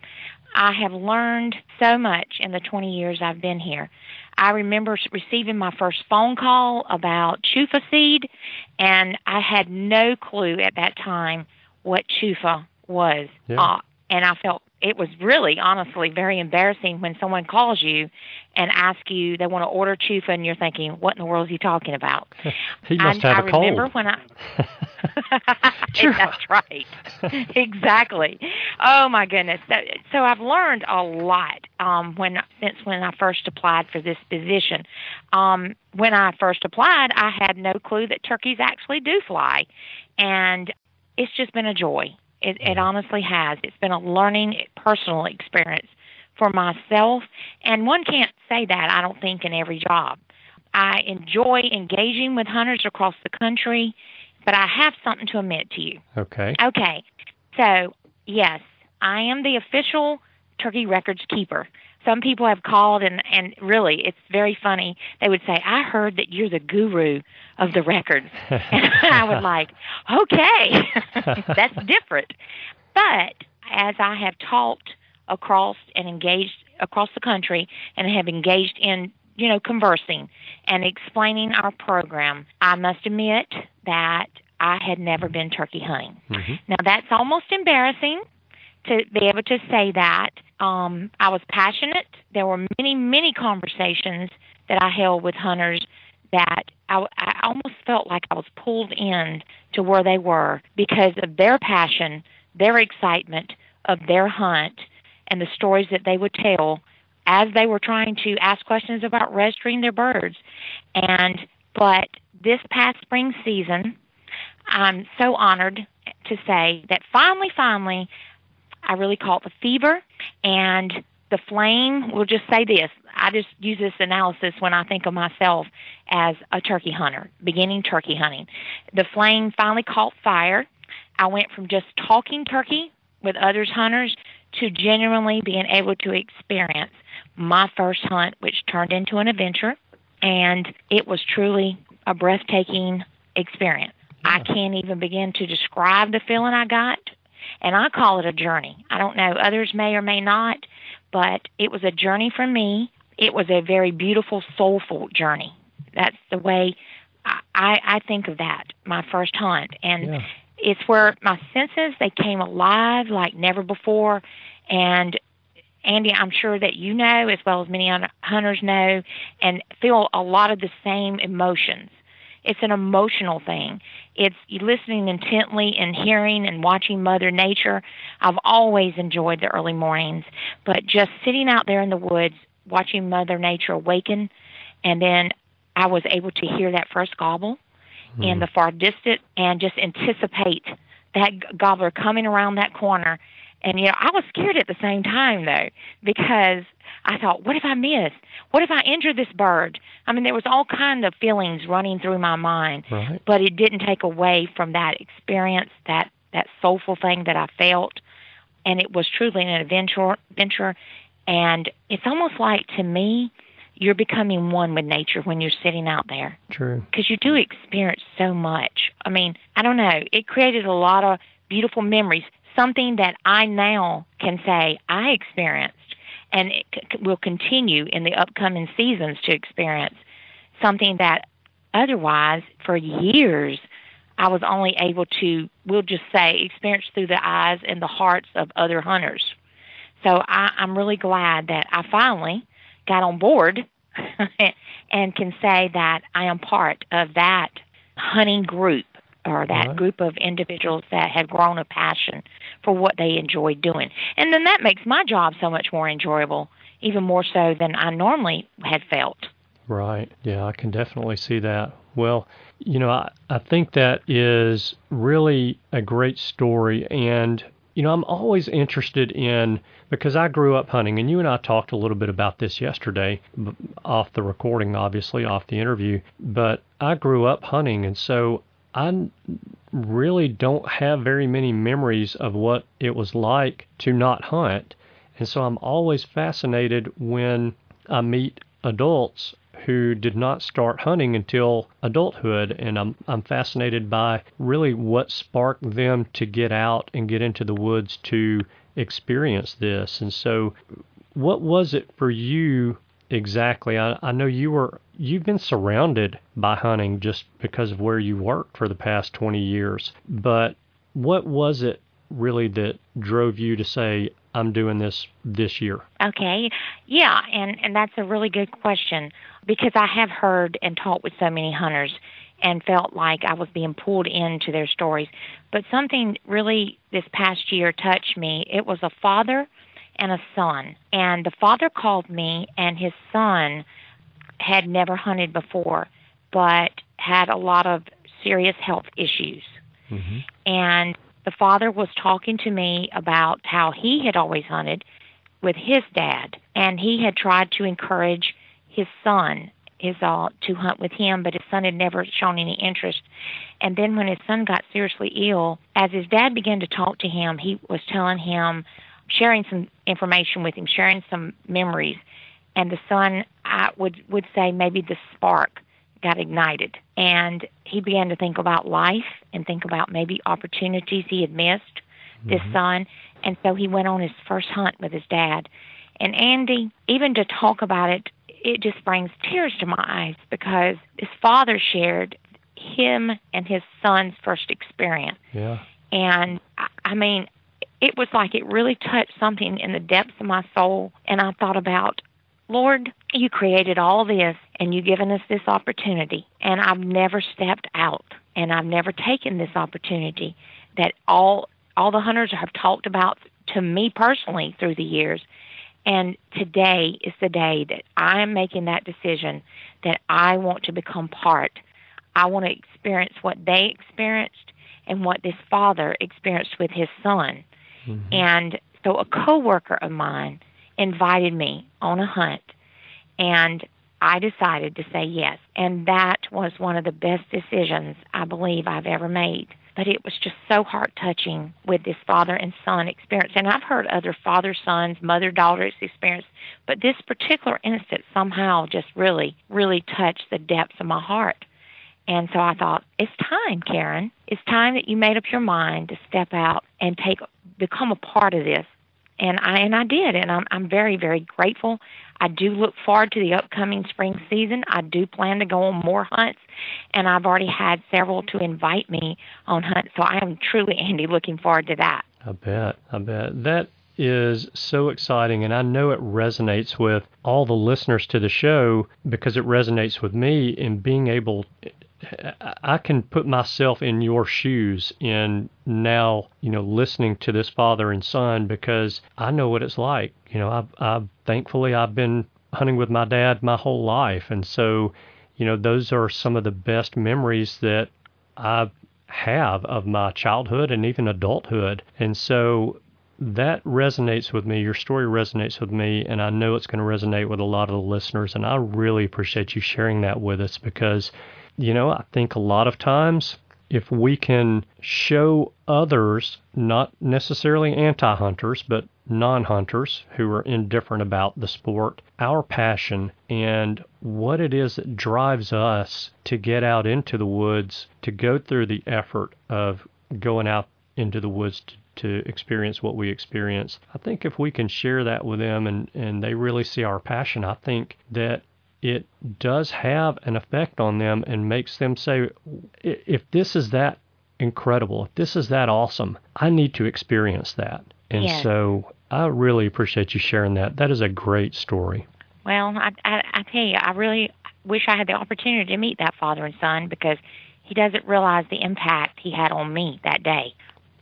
I have learned so much in the 20 years I've been here. I remember receiving my first phone call about chufa seed, and I had no clue at that time what chufa was. Yeah. Uh, and I felt it was really honestly very embarrassing when someone calls you and asks you they want to order chufa and you're thinking what in the world is he talking about? <laughs> He must I, have I a cold. remember when i <laughs> <laughs> that's right. Exactly. Oh my goodness. So, so i've learned a lot um when since when i first applied for this position. Um when i first applied i had no clue that turkeys actually do fly. And it's just been a joy it, it mm-hmm. honestly has. It's been a learning personal experience for myself, and one can't say that, I don't think, in every job. I enjoy engaging with hunters across the country, but I have something to admit to you. Okay. Okay. So, yes, I am the official turkey records keeper. Some people have called and and really it's very funny. They would say, "I heard that you're the guru of the records." <laughs> and I would like, "Okay. <laughs> That's different." But as I have talked across and engaged across the country and have engaged in you know, conversing and explaining our program, I must admit that I had never been turkey hunting. Mm-hmm. Now that's almost embarrassing to be able to say that. Um, I was passionate. There were many, many conversations that I held with hunters that I, I almost felt like I was pulled in to where they were because of their passion, their excitement of their hunt, and the stories that they would tell as they were trying to ask questions about registering their birds. And but this past spring season, I'm so honored to say that finally, finally, I really caught the fever and the flame. We'll just say this. I just use this analysis when I think of myself as a turkey hunter, beginning turkey hunting. The flame finally caught fire. I went from just talking turkey with others hunters to genuinely being able to experience my first hunt, which turned into an adventure. And it was truly a breathtaking experience. I can't even begin to describe the feeling I got and I call it a journey. I don't know, others may or may not, but it was a journey for me. It was a very beautiful, soulful journey. That's the way I, I think of that, my first hunt. And Yeah. it's where my senses, they came alive like never before. And Andy, I'm sure that you know, as well as many hunters know, and feel a lot of the same emotions. It's an emotional thing. It's listening intently and hearing and watching Mother Nature. I've always enjoyed the early mornings, but just sitting out there in the woods, watching Mother Nature awaken, and then I was able to hear that first gobble in hmm. the far distance and just anticipate that gobbler coming around that corner. And you know, I was scared at the same time though, because I thought, what if I miss? What if I injure this bird? I mean, there was all kind of feelings running through my mind, Right. but it didn't take away from that experience, that that soulful thing that I felt, and it was truly an adventure. Adventure, and it's almost like to me, you're becoming one with nature when you're sitting out there True. because you do experience so much. I mean, I don't know. It created a lot of beautiful memories, something that I now can say I experienced and it c- will continue in the upcoming seasons to experience something that otherwise for years I was only able to, we'll just say, experience through the eyes and the hearts of other hunters. So I, I'm really glad that I finally got on board <laughs> and can say that I am part of that hunting group or that Right. group of individuals that have grown a passion for what they enjoy doing. And then that makes my job so much more enjoyable, even more so than I normally had felt. Right. Yeah, I can definitely see that. Well, you know, I, I think that is really a great story. And, you know, I'm always interested in, because I grew up hunting, and you and I talked a little bit about this yesterday, off the recording, obviously, off the interview. But I grew up hunting, and so I really don't have very many memories of what it was like to not hunt. And so I'm always fascinated when I meet adults who did not start hunting until adulthood and I'm I'm fascinated by really what sparked them to get out and get into the woods to experience this. And so what was it for you exactly? I, I know you were you've been surrounded by hunting just because of where you worked for the past 20 years. But what was it really that drove you to say I'm doing this this year? Okay. Yeah, and and that's a really good question because I have heard and talked with so many hunters and felt like I was being pulled into their stories. But something really this past year touched me. It was a father and a son. And the father called me and his son had never hunted before but had a lot of serious health issues. Mm-hmm. And the father was talking to me about how he had always hunted with his dad, and he had tried to encourage his son his uh, to hunt with him, but his son had never shown any interest. And then when his son got seriously ill, as his dad began to talk to him, he was telling him, sharing some information with him, sharing some memories, and the son I would would say maybe the spark got ignited. And he began to think about life and think about maybe opportunities he had missed, mm-hmm. this son. And so he went on his first hunt with his dad. And Andy, even to talk about it, it just brings tears to my eyes because his father shared him and his son's first experience. Yeah. And I, I mean, it was like it really touched something in the depths of my soul. And I thought about Lord, you created all this and you've given us this opportunity, and I've never stepped out and I've never taken this opportunity that all all the hunters have talked about to me personally through the years. And today is the day that I am making that decision that I want to become part. I want to experience what they experienced and what this father experienced with his son. Mm-hmm. And so a coworker of mine invited me on a hunt, and I decided to say yes. And that was one of the best decisions I believe I've ever made. But it was just so heart touching with this father and son experience. And I've heard other father sons, mother daughters experience, but this particular instance somehow just really, really touched the depths of my heart. And so I thought, it's time, Karen. It's time that you made up your mind to step out and take become a part of this and I and I did, and I'm I'm very very grateful. I do look forward to the upcoming spring season. I do plan to go on more hunts, and I've already had several to invite me on hunts. So I am truly, Andy, looking forward to that. I bet. I bet that is so exciting, and I know it resonates with all the listeners to the show because it resonates with me in being able I can put myself in your shoes in now, you know, listening to this father and son because I know what it's like. You know, I've, I've thankfully I've been hunting with my dad my whole life, and so, you know, those are some of the best memories that I have of my childhood and even adulthood. And so that resonates with me. Your story resonates with me, and I know it's going to resonate with a lot of the listeners. And I really appreciate you sharing that with us because you know, I think a lot of times if we can show others, not necessarily anti hunters, but non hunters who are indifferent about the sport, our passion and what it is that drives us to get out into the woods, to go through the effort of going out into the woods to, to experience what we experience. I think if we can share that with them and, and they really see our passion, I think that it does have an effect on them and makes them say, if this is that incredible, if this is that awesome, I need to experience that. And yes. so I really appreciate you sharing that. That is a great story. Well, I, I, I tell you, I really wish I had the opportunity to meet that father and son because he doesn't realize the impact he had on me that day.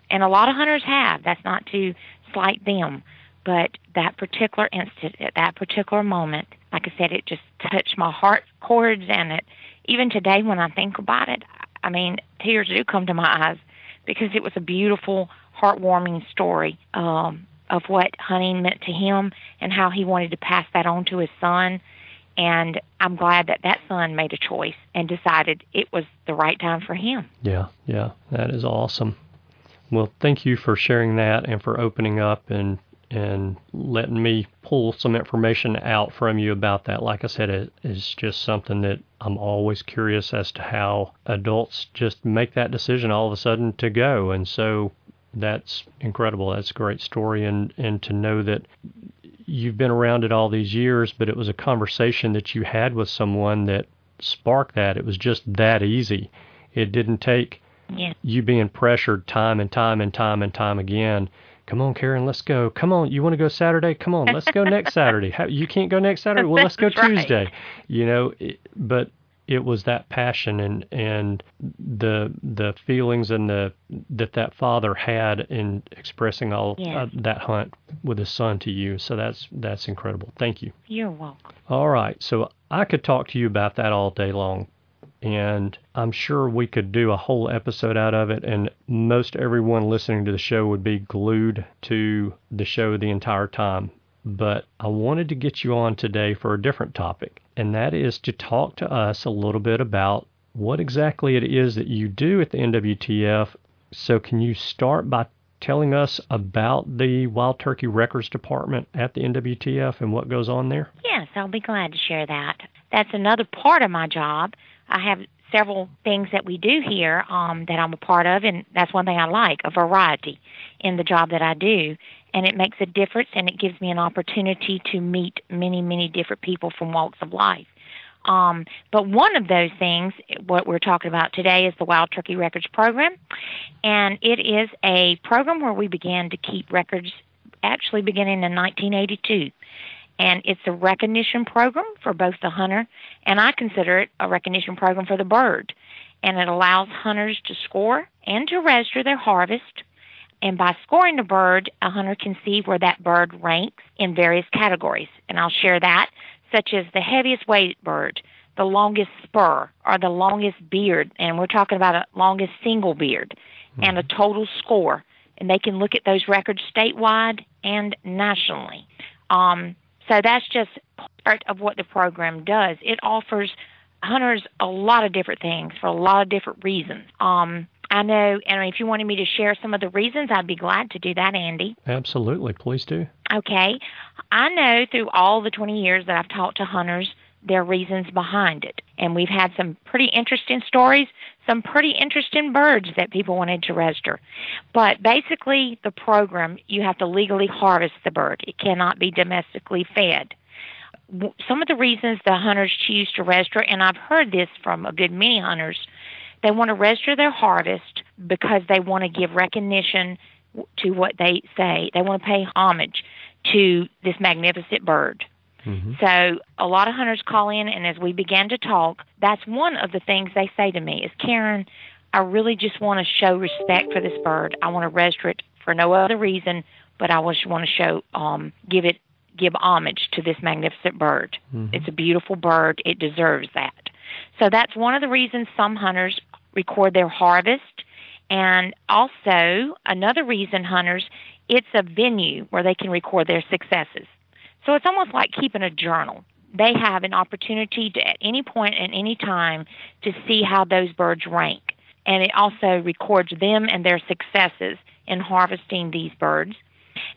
And a lot of hunters have. That's not to slight them. But that particular instant, at that particular moment, like I said, it just touched my heart chords, and it even today when I think about it, I mean, tears do come to my eyes because it was a beautiful, heartwarming story um, of what hunting meant to him and how he wanted to pass that on to his son. And I'm glad that that son made a choice and decided it was the right time for him. Yeah, yeah, that is awesome. Well, thank you for sharing that and for opening up and and letting me pull some information out from you about that. Like I said, it is just something that I'm always curious as to how adults just make that decision all of a sudden to go. And so that's incredible. That's a great story. And, and to know that you've been around it all these years, but it was a conversation that you had with someone that sparked that. It was just that easy. It didn't take yeah. you being pressured time and time and time and time again Come on, Karen, let's go. Come on, you want to go Saturday? Come on, let's go next <laughs> Saturday. How, you can't go next Saturday? Well, let's go right. Tuesday. You know, it, but it was that passion and and the the feelings and the that that father had in expressing all Yes. uh, that hunt with his son to you. So that's that's incredible. Thank you. You're welcome. All right. So I could talk to you about that all day long. And I'm sure we could do a whole episode out of it. And most everyone listening to the show would be glued to the show the entire time. But I wanted to get you on today for a different topic. And that is to talk to us a little bit about what exactly it is that you do at the NWTF. So, can you start by telling us about the Wild Turkey Records Department at the NWTF and what goes on there? Yes, I'll be glad to share that. That's another part of my job. I have several things that we do here um, that I'm a part of, and that's one thing I like a variety in the job that I do. And it makes a difference, and it gives me an opportunity to meet many, many different people from walks of life. Um, but one of those things, what we're talking about today, is the Wild Turkey Records Program. And it is a program where we began to keep records actually beginning in 1982 and it's a recognition program for both the hunter and I consider it a recognition program for the bird. And it allows hunters to score and to register their harvest. And by scoring the bird, a hunter can see where that bird ranks in various categories. And I'll share that, such as the heaviest weight bird, the longest spur, or the longest beard. And we're talking about a longest single beard and a total score. And they can look at those records statewide and nationally. Um, so that's just part of what the program does. It offers hunters a lot of different things for a lot of different reasons. Um, I know, and if you wanted me to share some of the reasons, I'd be glad to do that, Andy. Absolutely. Please do. Okay. I know through all the 20 years that I've talked to hunters, there are reasons behind it. And we've had some pretty interesting stories, some pretty interesting birds that people wanted to register. But basically, the program, you have to legally harvest the bird. It cannot be domestically fed. Some of the reasons the hunters choose to register, and I've heard this from a good many hunters, they want to register their harvest because they want to give recognition to what they say. They want to pay homage to this magnificent bird. Hmm So a lot of hunters call in, and as we began to talk, that's one of the things they say to me is, Karen, I really just want to show respect for this bird. I want to register it for no other reason, but I just want to show, um, give it, give homage to this magnificent bird. Mhm. It's a beautiful bird. It deserves that. So that's one of the reasons some hunters record their harvest. And also, another reason hunters, it's a venue where they can record their successes. So it's almost like keeping a journal. They have an opportunity to, at any point and any time, to see how those birds rank. And it also records them and their successes in harvesting these birds.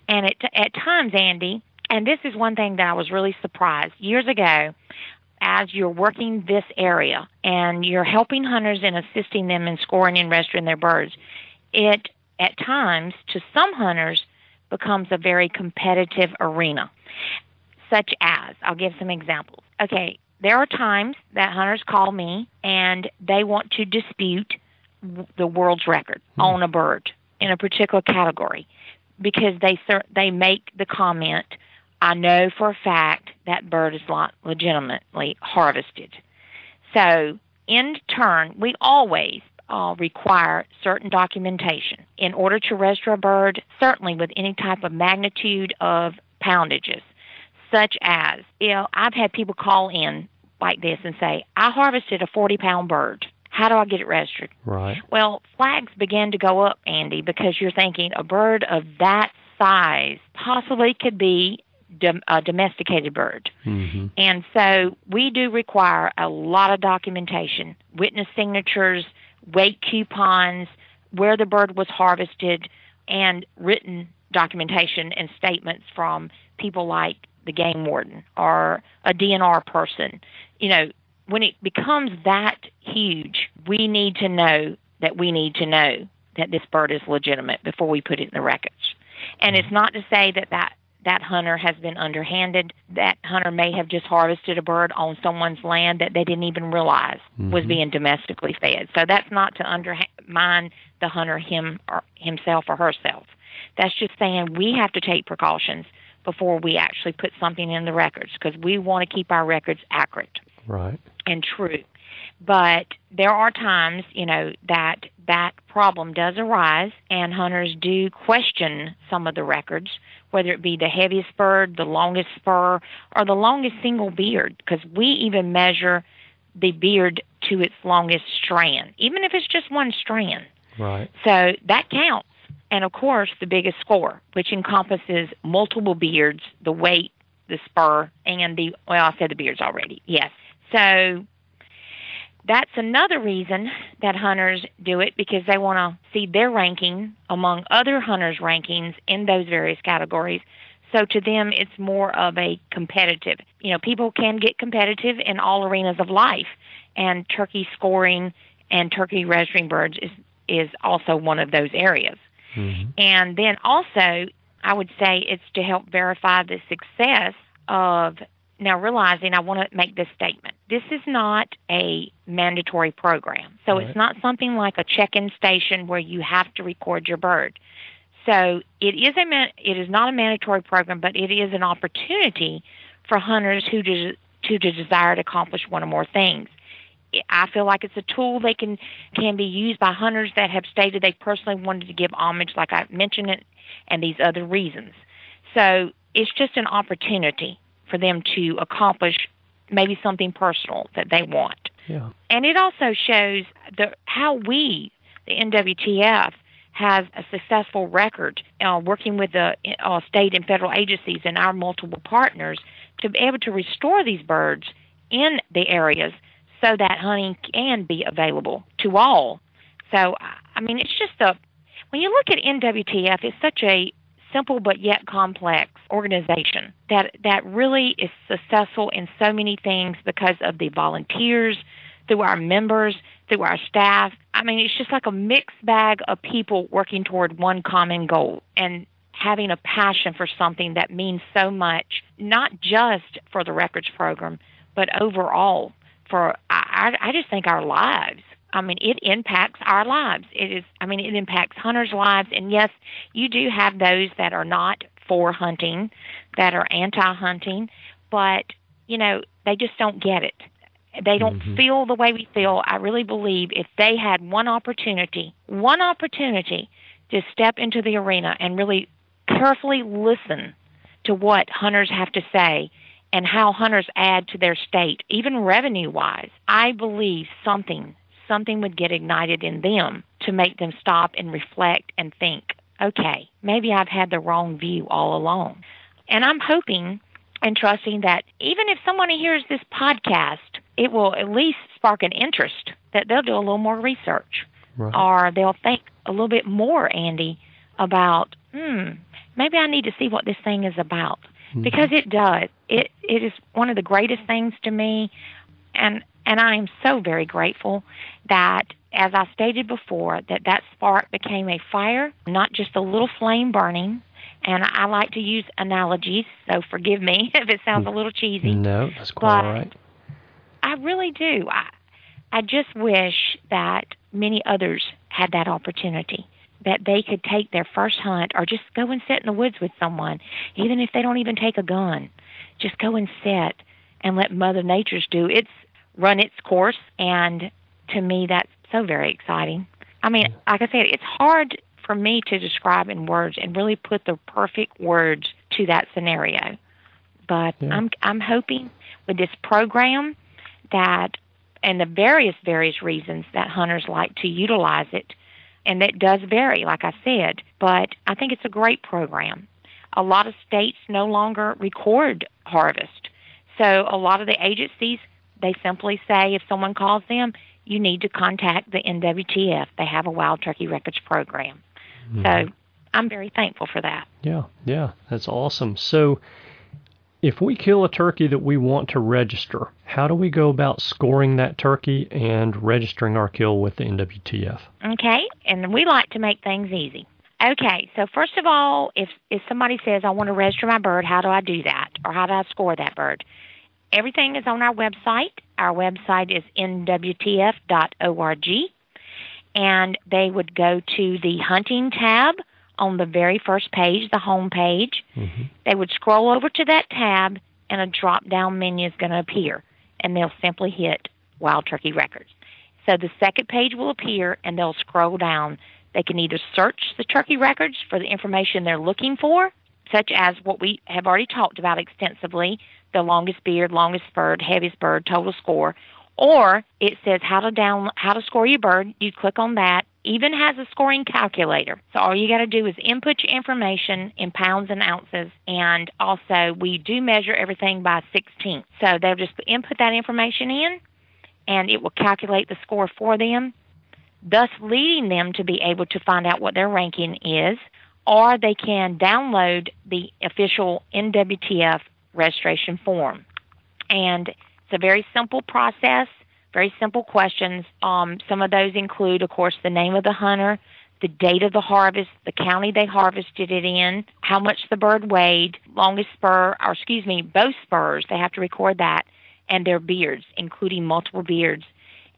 And it, at times, Andy, and this is one thing that I was really surprised. Years ago, as you're working this area and you're helping hunters and assisting them in scoring and registering their birds, it at times to some hunters becomes a very competitive arena. Such as, I'll give some examples. Okay, there are times that hunters call me and they want to dispute the world's record on a bird in a particular category because they they make the comment, I know for a fact that bird is not legitimately harvested. So, in turn, we always uh, require certain documentation in order to register a bird, certainly with any type of magnitude of poundages, such as, you know, I've had people call in like this and say, I harvested a 40 pound bird. How do I get it registered? Right. Well, flags began to go up, Andy, because you're thinking a bird of that size possibly could be a domesticated bird. hmm And so we do require a lot of documentation, witness signatures, weight coupons, where the bird was harvested, and written documentation and statements from people like the game warden or a DNR person. You know, when it becomes that huge, we need to know that we need to know that this bird is legitimate before we put it in the records. And it's not to say that that that hunter has been underhanded. That hunter may have just harvested a bird on someone's land that they didn't even realize was Mhm. being domestically fed. So that's not to undermine the hunter him or himself or herself. That's just saying we have to take precautions before we actually put something in the records because we want to keep our records accurate Right. and true. But there are times, you know, that that problem does arise, and hunters do question some of the records, whether it be the heaviest bird, the longest spur, or the longest single beard, because we even measure the beard to its longest strand, even if it's just one strand. Right. So that counts. And of course, the biggest score, which encompasses multiple beards, the weight, the spur, and the, well, I said the beards already, yes. So that's another reason that hunters do it because they want to see their ranking among other hunters' rankings in those various categories. So to them, it's more of a competitive. You know, people can get competitive in all arenas of life, and turkey scoring and turkey registering birds is is also one of those areas. Mhm. And then also, I would say it's to help verify the success of. Now, realizing I want to make this statement. This is not a mandatory program. So Right. it's not something like a check in station where you have to record your bird. So it is a man- it is not a mandatory program, but it is an opportunity for hunters who de- to desire to accomplish one or more things. I feel like it's a tool they can can be used by hunters that have stated they personally wanted to give homage, like I mentioned it, and these other reasons. So it's just an opportunity for them to accomplish maybe something personal that they want. Yeah. And it also shows the how we, the NWTF, has a successful record uh, working with the uh, state and federal agencies and our multiple partners to be able to restore these birds in the areas so that hunting can be available to all. So, I- mean, it's just a when you look at NWTF, it's such a simple but yet complex organization that that really is successful in so many things because of the volunteers, through our members, through our staff. I mean, it's just like a mixed bag of people working toward one common goal and having a passion for something that means so much, not just for the records program, but overall for I, I just think our lives. I mean, it impacts our lives. It is, I mean, it impacts hunters' lives. And yes, you do have those that are not for hunting, that are anti-hunting, but you know they just don't get it. They don't Mhm. feel the way we feel. I really believe if they had one opportunity, one opportunity to step into the arena and really carefully listen to what hunters have to say and how hunters add to their state, even revenue wise, I believe something something would get ignited in them to make them stop and reflect and think, okay, maybe I've had the wrong view all along. And I'm hoping and trusting that even if someone hears this podcast, it will at least spark an interest that they'll do a little more research Right. or they'll think a little bit more, Andy, about, hmm, maybe I need to see what this thing is about. Mhm. Because it does. It it is one of the greatest things to me and and I am so very grateful that as I stated before that that spark became a fire, not just a little flame burning. And I like to use analogies, so forgive me <laughs> if it sounds a little cheesy. No, that's quite all right. I really do. I I just wish that many others had that opportunity. That they could take their first hunt or just go and sit in the woods with someone, even if they don't even take a gun. Just go and sit and let Mother Nature's do its run its course and to me that's so very exciting. I mean, like I said, it's hard for me to describe in words and really put the perfect words to that scenario. But Yeah. I'm I'm hoping with this program that and the various various reasons that hunters like to utilize it and that does vary like i said but i think it's a great program. A lot of states no longer record harvest. So a lot of the agencies they simply say if someone calls them you need to contact the nwtf they have a wild turkey records program. Mhm. so i'm very thankful for that. Yeah, yeah, that's awesome. So, if we kill a turkey that we want to register, how do we go about scoring that turkey and registering our kill with the NWTF? Okay, and we like to make things easy. Okay, so first of all, if if somebody says I want to register my bird, how do I do that, or how do I score that bird? Everything is on our website. Our website is nwtf.org, and they would go to the hunting tab on the very first page, the home page. Mm-hmm. They would scroll over to that tab, and a drop down menu is going to appear, and they'll simply hit Wild Turkey Records. So the second page will appear, and they'll scroll down. They can either search the turkey records for the information they're looking for, such as what we have already talked about extensively the longest beard, longest bird, heaviest bird, total score. Or it says how to down how to score your bird. You click on that. Even has a scoring calculator. So all you got to do is input your information in pounds and ounces. And also we do measure everything by 16. So they'll just input that information in, and it will calculate the score for them, thus leading them to be able to find out what their ranking is. Or they can download the official NWTF registration form. And it's a very simple process, very simple questions. Um, some of those include, of course, the name of the hunter, the date of the harvest, the county they harvested it in, how much the bird weighed, longest spur, or excuse me, both spurs, they have to record that, and their beards, including multiple beards.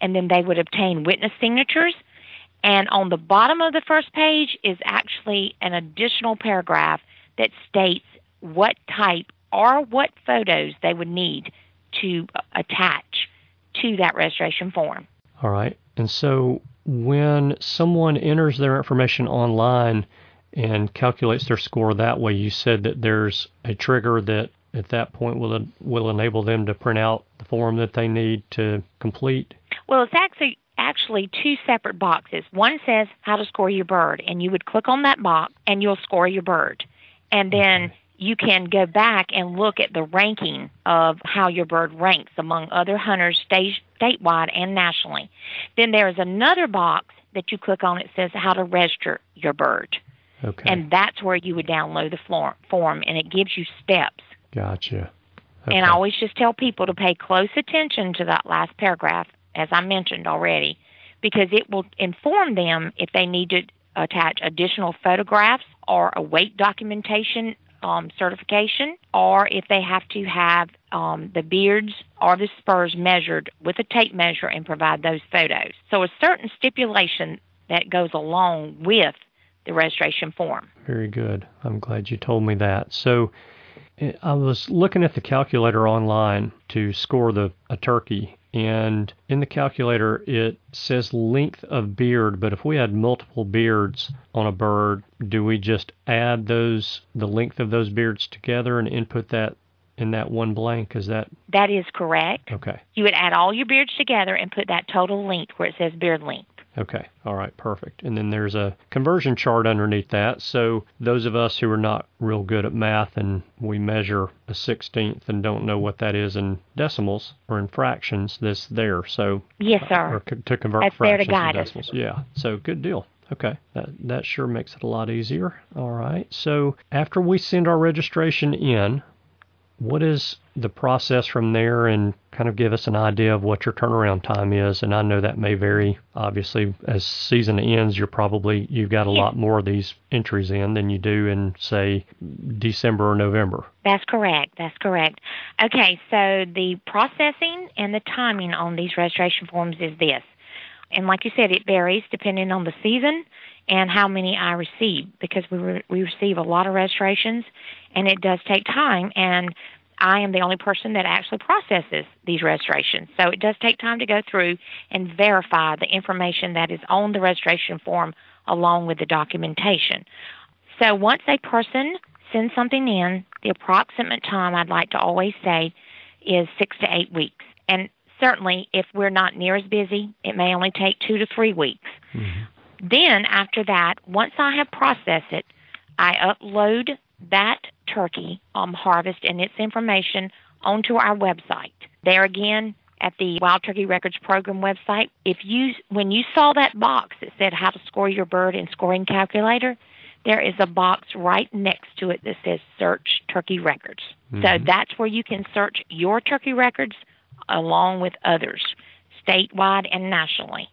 And then they would obtain witness signatures. And on the bottom of the first page is actually an additional paragraph that states what type or what photos they would need to attach to that registration form. All right. And so when someone enters their information online and calculates their score that way, you said that there's a trigger that at that point will will enable them to print out the form that they need to complete. Well, it's actually actually two separate boxes. One says how to score your bird, and you would click on that box and you'll score your bird. And then okay you can go back and look at the ranking of how your bird ranks among other hunters state, statewide and nationally. Then there is another box that you click on. It says how to register your bird. Okay. And that's where you would download the form, and it gives you steps. Gotcha. Okay. And I always just tell people to pay close attention to that last paragraph, as I mentioned already, because it will inform them if they need to attach additional photographs or a weight documentation um, certification, or if they have to have um, the beards or the spurs measured with a tape measure and provide those photos. So a certain stipulation that goes along with the registration form. Very good. I'm glad you told me that. So eh, I was looking at the calculator online to score the a turkey and in the calculator it says length of beard but if we had multiple beards on a bird do we just add those the length of those beards together and input that in that one blank? Is that that is correct. Okay. You would add all your beards together and put that total length where it says beard length Okay. All right. Perfect. And then there's a conversion chart underneath that. So those of us who are not real good at math and we measure a sixteenth and don't know what that is in decimals or in fractions, that's there. So yes, sir. Or to convert that's fractions to to decimals. Yeah. So good deal. Okay, that that sure makes it a lot easier. All right. So after we send our registration in, what is the process from there and kind of give us an idea of what your turnaround time is? And I know that may vary. Obviously, as season ends, you're probably you've got a lot more of these entries in than you do in say December or November. That's correct. That's correct. Okay, so the processing and the timing on these registration forms is this. And like you said, it varies depending on the season and how many I receive because we re- we receive a lot of registrations, and it does take time. And I am the only person that actually processes these registrations, so it does take time to go through and verify the information that is on the registration form along with the documentation. So once a person sends something in, the approximate time I'd like to always say is six to eight weeks. And certainly, if we're not near as busy, it may only take two to three weeks. Mm-hmm. Then, after that, once I have processed it, I upload that turkey um, harvest and its information onto our website. There again, at the Wild Turkey Records Program website, if you when you saw that box that said how to score your bird in scoring calculator, there is a box right next to it that says search turkey records. Mm-hmm. So that's where you can search your turkey records along with others, statewide and nationally.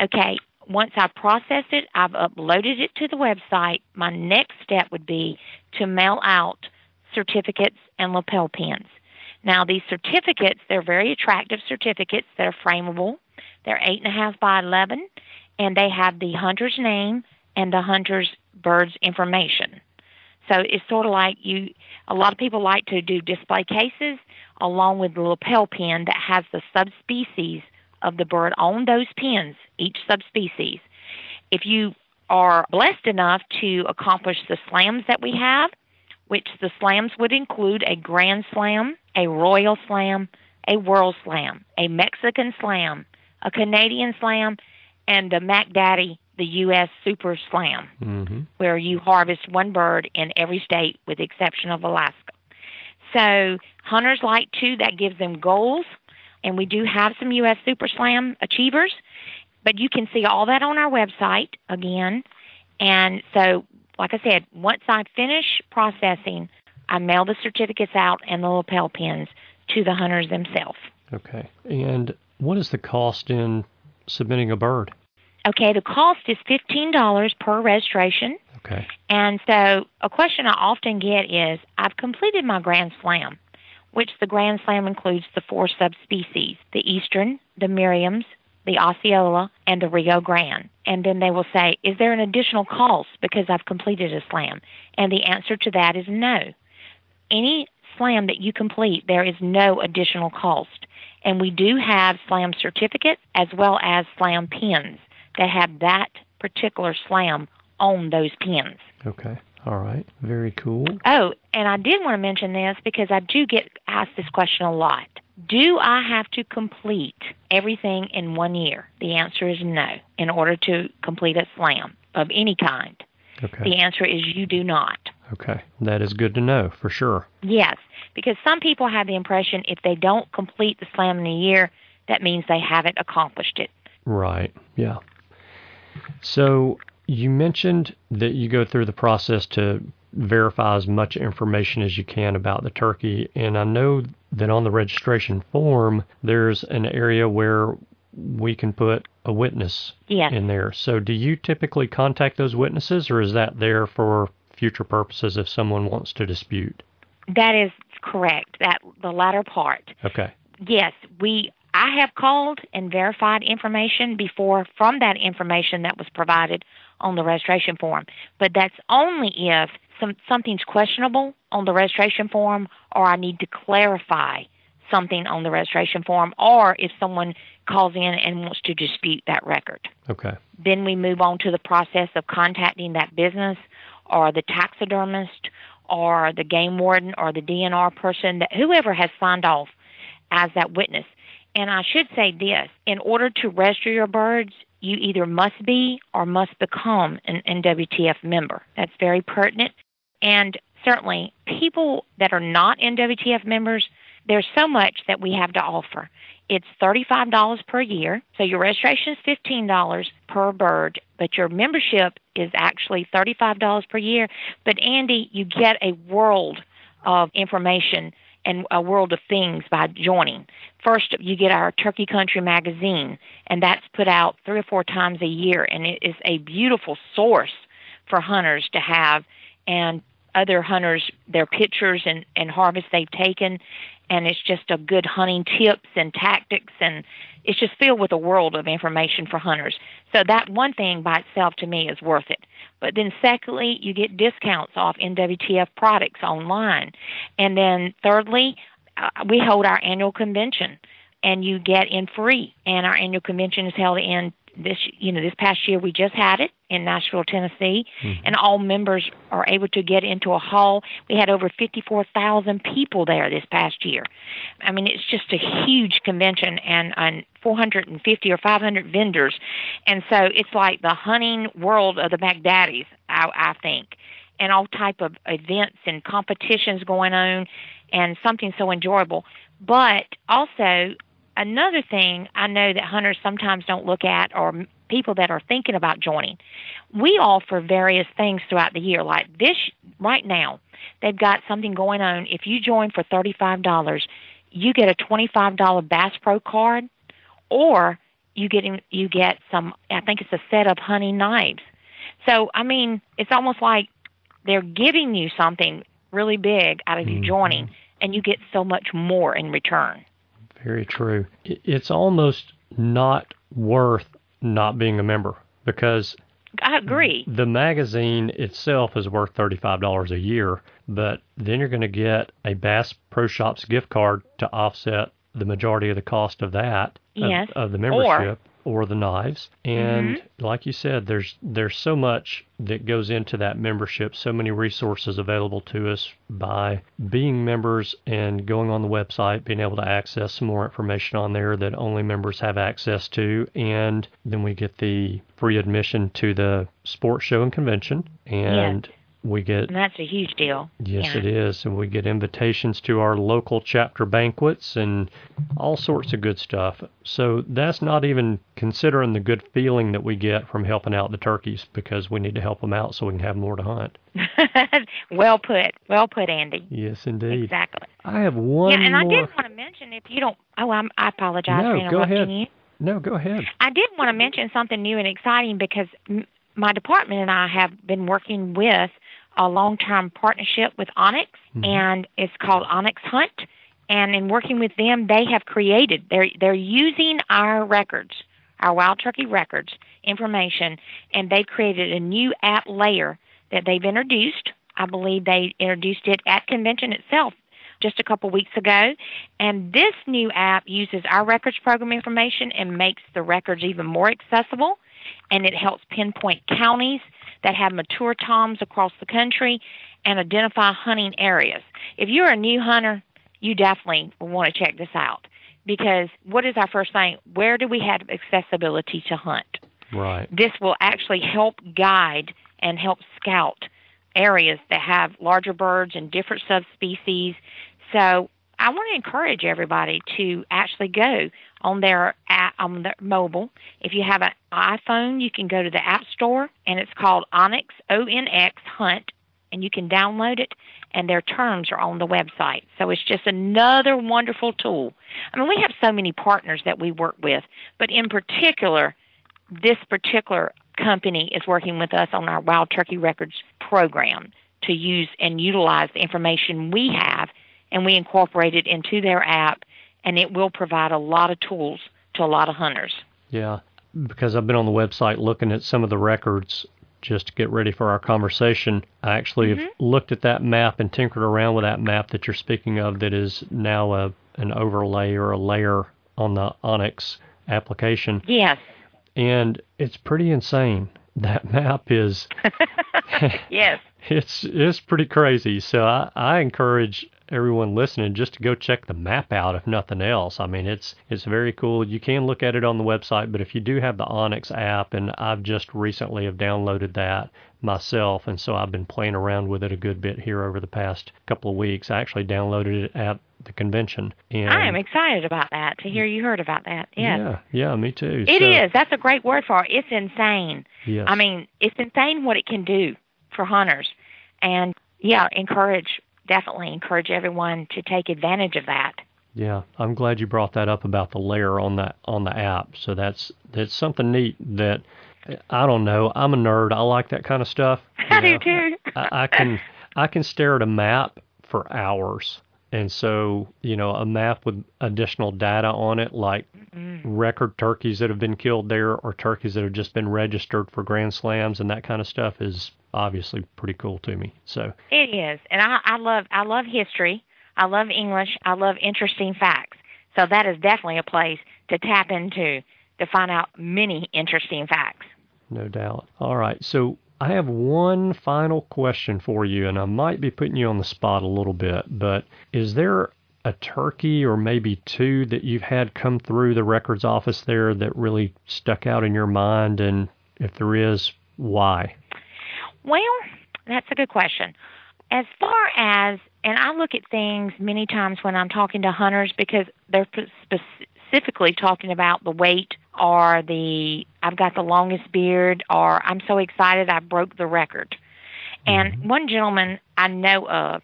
Okay, once I process it, I've uploaded it to the website. My next step would be to mail out certificates and lapel pins. Now, these certificates, they're very attractive certificates that are frameable. They're 8.5 by 11, and they have the hunter's name and the hunter's bird's information. So it's sort of like you. A lot of people like to do display cases along with the lapel pin that has the subspecies of the bird on those pins, each subspecies. If you are blessed enough to accomplish the slams that we have, which the slams would include a Grand Slam, a Royal Slam, a World Slam, a Mexican Slam, a Canadian Slam, and the Mac Daddy, the U.S. Super Slam, Mm-hmm. where you harvest one bird in every state with the exception of Alaska. So hunters like to, that gives them goals, and we do have some U.S. Super Slam achievers, but you can see all that on our website again. And so, like I said, once I finish processing, I mail the certificates out and the lapel pins to the hunters themselves. Okay. And what is the cost in submitting a bird? Okay, the cost is $15 per registration. Okay. And so a question I often get is I've completed my Grand Slam, which the Grand Slam includes the four subspecies the Eastern, the Merriam's, the Osceola, and the Rio Grande. And then they will say, Is there an additional cost because I've completed a slam? And the answer to that is no. Any slam that you complete, there is no additional cost. And we do have slam certificates as well as slam pins that have that particular slam on those pins. Okay. All right. Very cool. Oh, and I did want to mention this because I do get asked this question a lot. Do I have to complete everything in one year? The answer is no, in order to complete a slam of any kind. Okay. The answer is you do not. Okay. That is good to know for sure. Yes, because some people have the impression if they don't complete the slam in a year, that means they haven't accomplished it. Right. Yeah. So you mentioned that you go through the process to verify as much information as you can about the turkey. And I know that on the registration form, there's an area where we can put a witness Yes. in there. So do you typically contact those witnesses or is that there for future purposes if someone wants to dispute? That is correct. That the latter part. Okay. Yes, we I have called and verified information before from that information that was provided on the registration form. But that's only if some something's questionable on the registration form or I need to clarify something on the registration form or if someone calls in and wants to dispute that record. Okay. Then we move on to the process of contacting that business or the taxidermist or the game warden or the DNR person that whoever has signed off as that witness. And I should say this, in order to register your birds, you either must be or must become an NWTF member. That's very pertinent. And certainly people that are not NWTF members, there's so much that we have to offer. It's $35 per year. So your registration is $15 per bird, but your membership is actually $35 per year. But Andy, you get a world of information and a world of things by joining. First, you get our Turkey Country magazine, and that's put out three or four times a year, and it is a beautiful source for hunters to have and other hunters their pictures and, and harvests they've taken and it's just a good hunting tips and tactics and it's just filled with a world of information for hunters. So that one thing by itself to me is worth it. But then secondly, you get discounts off NWTF products online. And then thirdly, uh, we hold our annual convention and you get in free. And our annual convention is held in this you know this past year we just had it in Nashville, Tennessee, Mm-hmm. and all members are able to get into a hall. We had over 54,000 people there this past year. I mean, it's just a huge convention and, and 450 or 500 vendors, and so it's like the hunting world of the Baghdadis, I, I think, and all type of events and competitions going on, and something so enjoyable. But also another thing I know that hunters sometimes don't look at or people that are thinking about joining. We offer various things throughout the year. Like this right now, they've got something going on. If you join for $35, you get a $25 Bass Pro card or you get you get some I think it's a set of hunting knives. So, I mean, it's almost like they're giving you something really big out of you mm-hmm. joining and you get so much more in return. Very true. It's almost not worth not being a member because I agree. The magazine itself is worth $35 a year, but then you're going to get a Bass Pro Shops gift card to offset the majority of the cost of that Yes. of, of the membership or, the knives. And mm-hmm. like you said, there's there's so much that goes into that membership, so many resources available to us by being members and going on the website, being able to access some more information on there that only members have access to, and then we get the free admission to the sports show and convention. And we get And that's a huge deal. Yes, yeah. it is. And we get invitations to our local chapter banquets and all sorts of good stuff. So that's not even considering the good feeling that we get from helping out the turkeys because we need to help them out so we can have more to hunt. <laughs> well put. Well put, Andy. Yes, indeed. Exactly. I have one yeah, and I did want to mention if you don't. Oh, I'm, I apologize No, for go interrupting ahead. you. No, go ahead. I did want to mention something new and exciting because m- my department and I have been working with a long-term partnership with onX, Mhm. and it's called onX Hunt. And in working with them, they have created they're they're using our records, our wild turkey records information, and they've created a new app layer that they've introduced. I believe they introduced it at convention itself just a couple weeks ago. And this new app uses our records program information and makes the records even more accessible. And it helps pinpoint counties that have mature toms across the country and identify hunting areas. If you're a new hunter, you definitely want to check this out because what is our first thing? Where do we have accessibility to hunt? Right. This will actually help guide and help scout areas that have larger birds and different subspecies. So I want to encourage everybody to actually go on their app, on their mobile. If you have an iPhone, you can go to the App Store and it's called onX O N X Hunt, and you can download it. And their terms are on the website. So it's just another wonderful tool. I mean, we have so many partners that we work with, but in particular, this particular company is working with us on our Wild Turkey Records program to use and utilize the information we have, and we incorporate it into their app, and it will provide a lot of tools to a lot of hunters. Yeah. Because I've been on the website looking at some of the records just to get ready for our conversation. I actually have mm-hmm. looked at that map and tinkered around with that map that you're speaking of that is now a an overlay or a layer on the onX application. Yes, And it's pretty insane. That <laughs> map is <laughs> yes. <laughs> it's it's pretty crazy. So I, I encourage everyone listening just to go check the map out if nothing else. I mean it's it's very cool. You can look at it on the website, but if you do have the onX app and I've just recently have downloaded that myself and so I've been playing around with it a good bit here over the past couple of weeks. I actually downloaded it at the convention. And I am excited about that to hear you heard about that. Yes. Yeah, yeah, me too. It So, is. That's a great word for it. It's insane. Yes. I mean, it's insane what it can do for hunters. And yeah, encourage, definitely encourage everyone to take advantage of that. Yeah, I'm glad you brought that up about the layer on that on the app. So that's that's something neat that I don't know. I'm a nerd. I like that kind of stuff. you I do know. too. I, I can I can stare at a map for hours. And so, you know, a map with additional data on it, like mm-hmm. record turkeys that have been killed there or turkeys that have just been registered for grand slams and that kind of stuff is obviously pretty cool to me. So, It is, and I, I love I love history. I love English. I love interesting facts. So that is definitely a place to tap into to find out many interesting facts. No doubt. All right. So I have one final question for you, and I might be putting you on the spot a little bit, but is there a turkey or maybe two that you've had come through the records office there that really stuck out in your mind? And if there is, why? Well, that's a good question. As far as, and I look at things many times when I'm talking to hunters because they're specifically talking about the weight or the, I've got the longest beard or I'm so excited I broke the record. And mm-hmm. one gentleman I know of,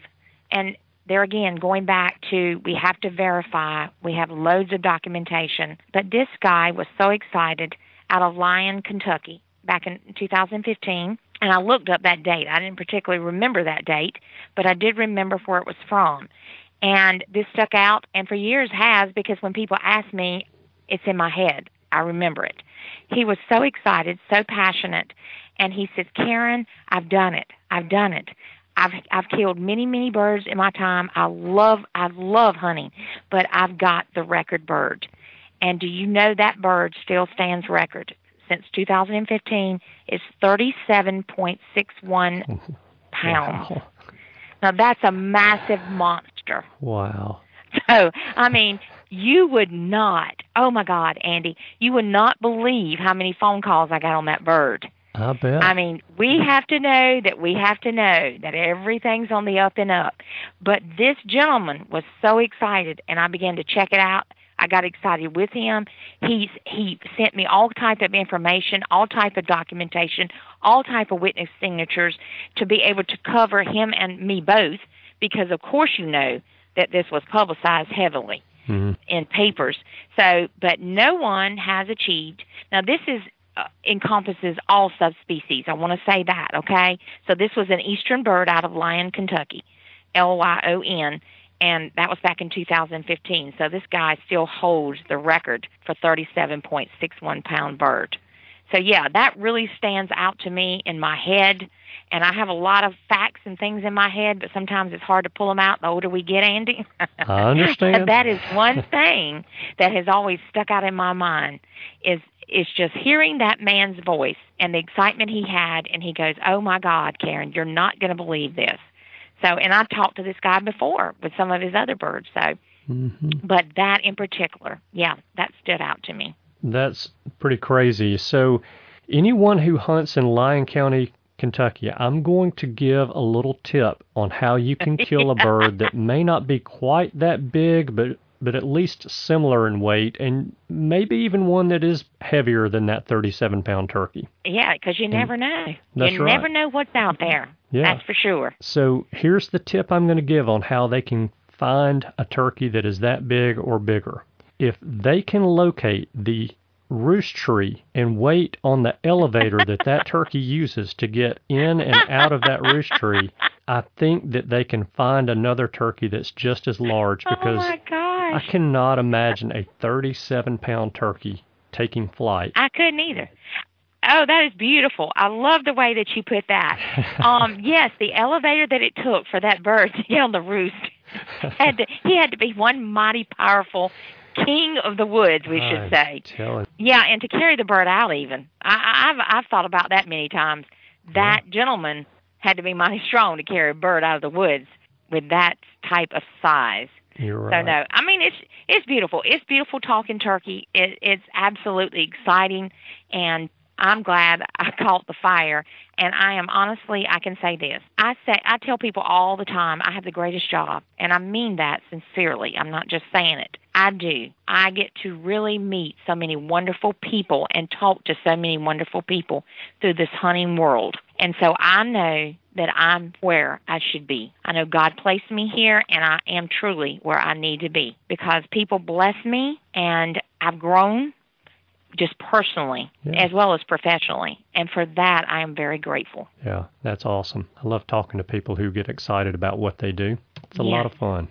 and there again, going back to we have to verify, we have loads of documentation, but this guy was so excited out of Lyon, Kentucky back in 2015 and I looked up that date. I didn't particularly remember that date, but I did remember where it was from. And this stuck out, and for years has because when people ask me, it's in my head. I remember it. He was so excited, so passionate, And he says, Karen, I've done it. I've done it. I've I've killed many many birds in my time. I love I love hunting, but I've got the record bird. And do you know that bird still stands record since 2015? It's 37.61 <laughs> pounds. Wow. Now that's a massive monster. Wow. So, I mean, you would not, oh my God, Andy, you would not believe how many phone calls I got on that bird. I bet. I mean, we have to know that we have to know that everything's on the up and up. But this gentleman was so excited, and I began to check it out. I got excited with him. He's he sent me all type of information, all type of documentation, all type of witness signatures to be able to cover him and me both. Because of course you know that this was publicized heavily Mhm. in papers. So, but no one has achieved. Now, this is uh, encompasses all subspecies. I want to say that, okay? So this was an eastern bird out of Lyon, Kentucky, L Y O N, and that was back in 2015. So this guy still holds the record for 37.61 pound bird. So yeah, that really stands out to me in my head. And I have a lot of facts and things in my head, but sometimes it's hard to pull them out the older we get, Andy. <laughs> I understand. And that is one thing that has always stuck out in my mind is is just hearing that man's voice and the excitement he had and he goes, "Oh my god, Karen, you're not going to believe this." So, and I've talked to this guy before with some of his other birds, so Mhm. but that in particular, yeah, that stood out to me. That's pretty crazy. So, anyone who hunts in Lyon County, Kentucky, I'm going to give a little tip on how you can <laughs> kill a bird that may not be quite that big, but but at least similar in weight, and maybe even one that is heavier than that 37 pound turkey. Yeah, because you never know. That's you right. never know what's out there. Yeah. That's for sure. So here's the tip I'm going to give on how they can find a turkey that is that big or bigger. If they can locate the roost tree and wait on the elevator that that <laughs> turkey uses to get in and out of that roost tree, I think that they can find another turkey that's just as large oh because my I cannot imagine a 37 pound turkey taking flight. I couldn't either. Oh, that is beautiful. I love the way that you put that. <laughs> Um, yes, the elevator that it took for that bird <laughs> to get on the roost had to, he had to be one mighty powerful king of the woods, we should say. telling Yeah, and to carry the bird out even. I, I've I've thought about that many times. That gentleman had to be <laughs> mighty strong to carry a bird out of the woods with that type of size. you're So right. no, I mean it's it's beautiful. It's beautiful talking turkey. It, it's absolutely exciting, and I'm glad I caught the fire. And I am honestly, I can say this. I say I tell people all the time I have the greatest job, and I mean that sincerely. I'm not just saying it. I do. I get to really meet so many wonderful people and talk to so many wonderful people through this hunting world. And so I know that I'm where I should be. I know God placed me here and I am truly where I need to be because people bless me and I've grown just personally Yeah. as well as professionally. And for that, I am very grateful. Yeah, that's awesome. I love talking to people who get excited about what they do. It's a lot of fun.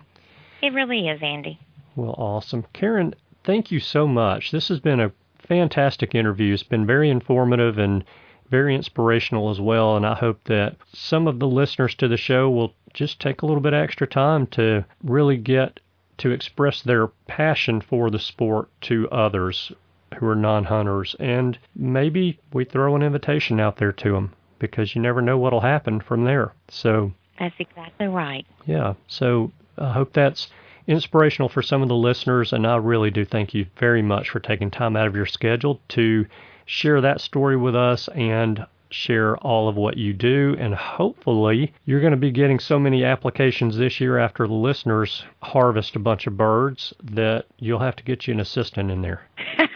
It really is, Andy. Well, awesome. Karen, thank you so much. This has been a fantastic interview. It's been very informative and very inspirational as well. And I hope that some of the listeners to the show will just take a little bit extra time to really get to express their passion for the sport to others who are non hunters. And maybe we throw an invitation out there to them because you never know what'll happen from there. So, That's exactly right. yeah. So I hope that's inspirational for some of the listeners. And I really do thank you very much for taking time out of your schedule to share that story with us and share all of what you do. And hopefully, you're going to be getting so many applications this year after the listeners harvest a bunch of birds that you'll have to get you an assistant in there. <laughs>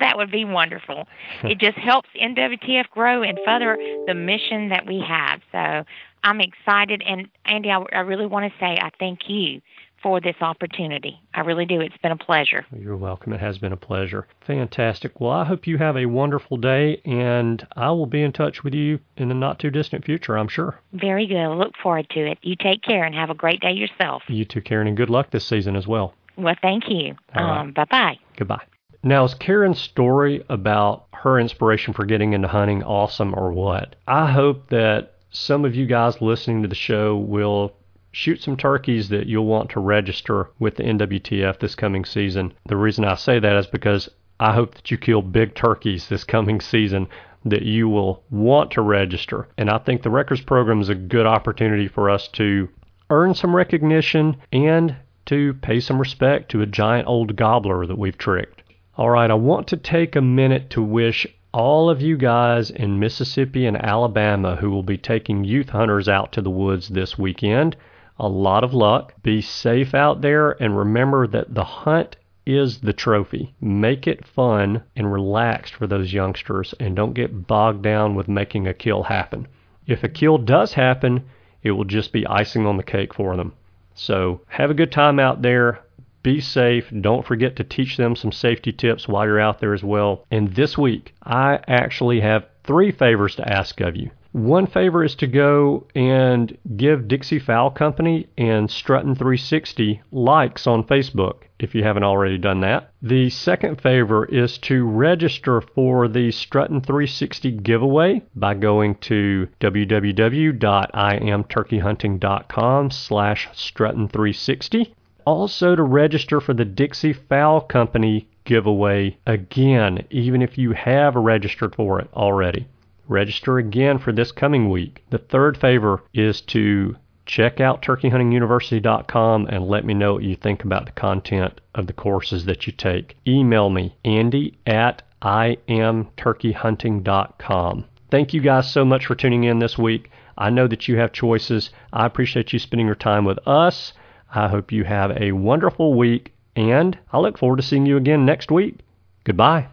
that would be wonderful. <laughs> It just helps NWTF grow and further the mission that we have. So I'm excited. And Andy, I, I really want to say I thank you for this opportunity. I really do. It's been a pleasure. You're welcome. It has been a pleasure. Fantastic. Well, I hope you have a wonderful day, and I will be in touch with you in the not too distant future, I'm sure. Very good. I look forward to it. You take care and have a great day yourself. You too, Karen, and good luck this season as well. Well, thank you. Right. Um, bye bye. Goodbye. Now, is Karen's story about her inspiration for getting into hunting awesome or what? I hope that some of you guys listening to the show will shoot some turkeys that you'll want to register with the NWTF this coming season. The reason I say that is because I hope that you kill big turkeys this coming <laughs> season that you will want to register. And I think the records program is a good opportunity for us to earn some recognition and to pay some respect to a giant old gobbler that we've tricked. All right, I want to take a minute to wish all of you guys in Mississippi and Alabama who will be taking youth hunters out to the woods this weekend a lot of luck. Be safe out there and remember that the hunt is the trophy. Make it fun and relaxed for those youngsters and don't get bogged down with making a kill happen. If a kill does happen, it will just be icing on the cake for them. So have a good time out there. Be safe. Don't forget to teach them some safety tips while you're out there as well. And this week, I actually have three favors to ask of you. One favor is to go and give Dixie Fowl Company and Struttn 360 likes on Facebook if you haven't already done that. The second favor is to register for the Struttn 360 giveaway by going to www.iamturkeyhunting.com slash struttn360. Also to register for the Dixie Fowl Company giveaway again, even if you have registered for it already. Register again for this coming week. The third favor is to check out turkeyhuntinguniversity.com and let me know what you think about the content of the courses that you take. Email me, andy at iamturkeyhunting.com. Thank you guys so much for tuning in this week. I know that you have choices. I appreciate you spending your time with us. I hope you have a wonderful week, and I look forward to seeing you again next week. Goodbye.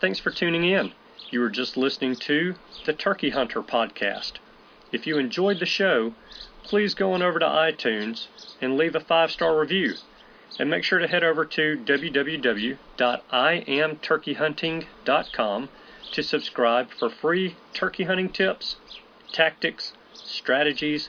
Thanks for tuning in. You were just listening to the Turkey Hunter podcast. If you enjoyed the show, please go on over to iTunes and leave a five star review. And make sure to head over to www.iamturkeyhunting.com to subscribe for free turkey hunting tips, tactics, strategies,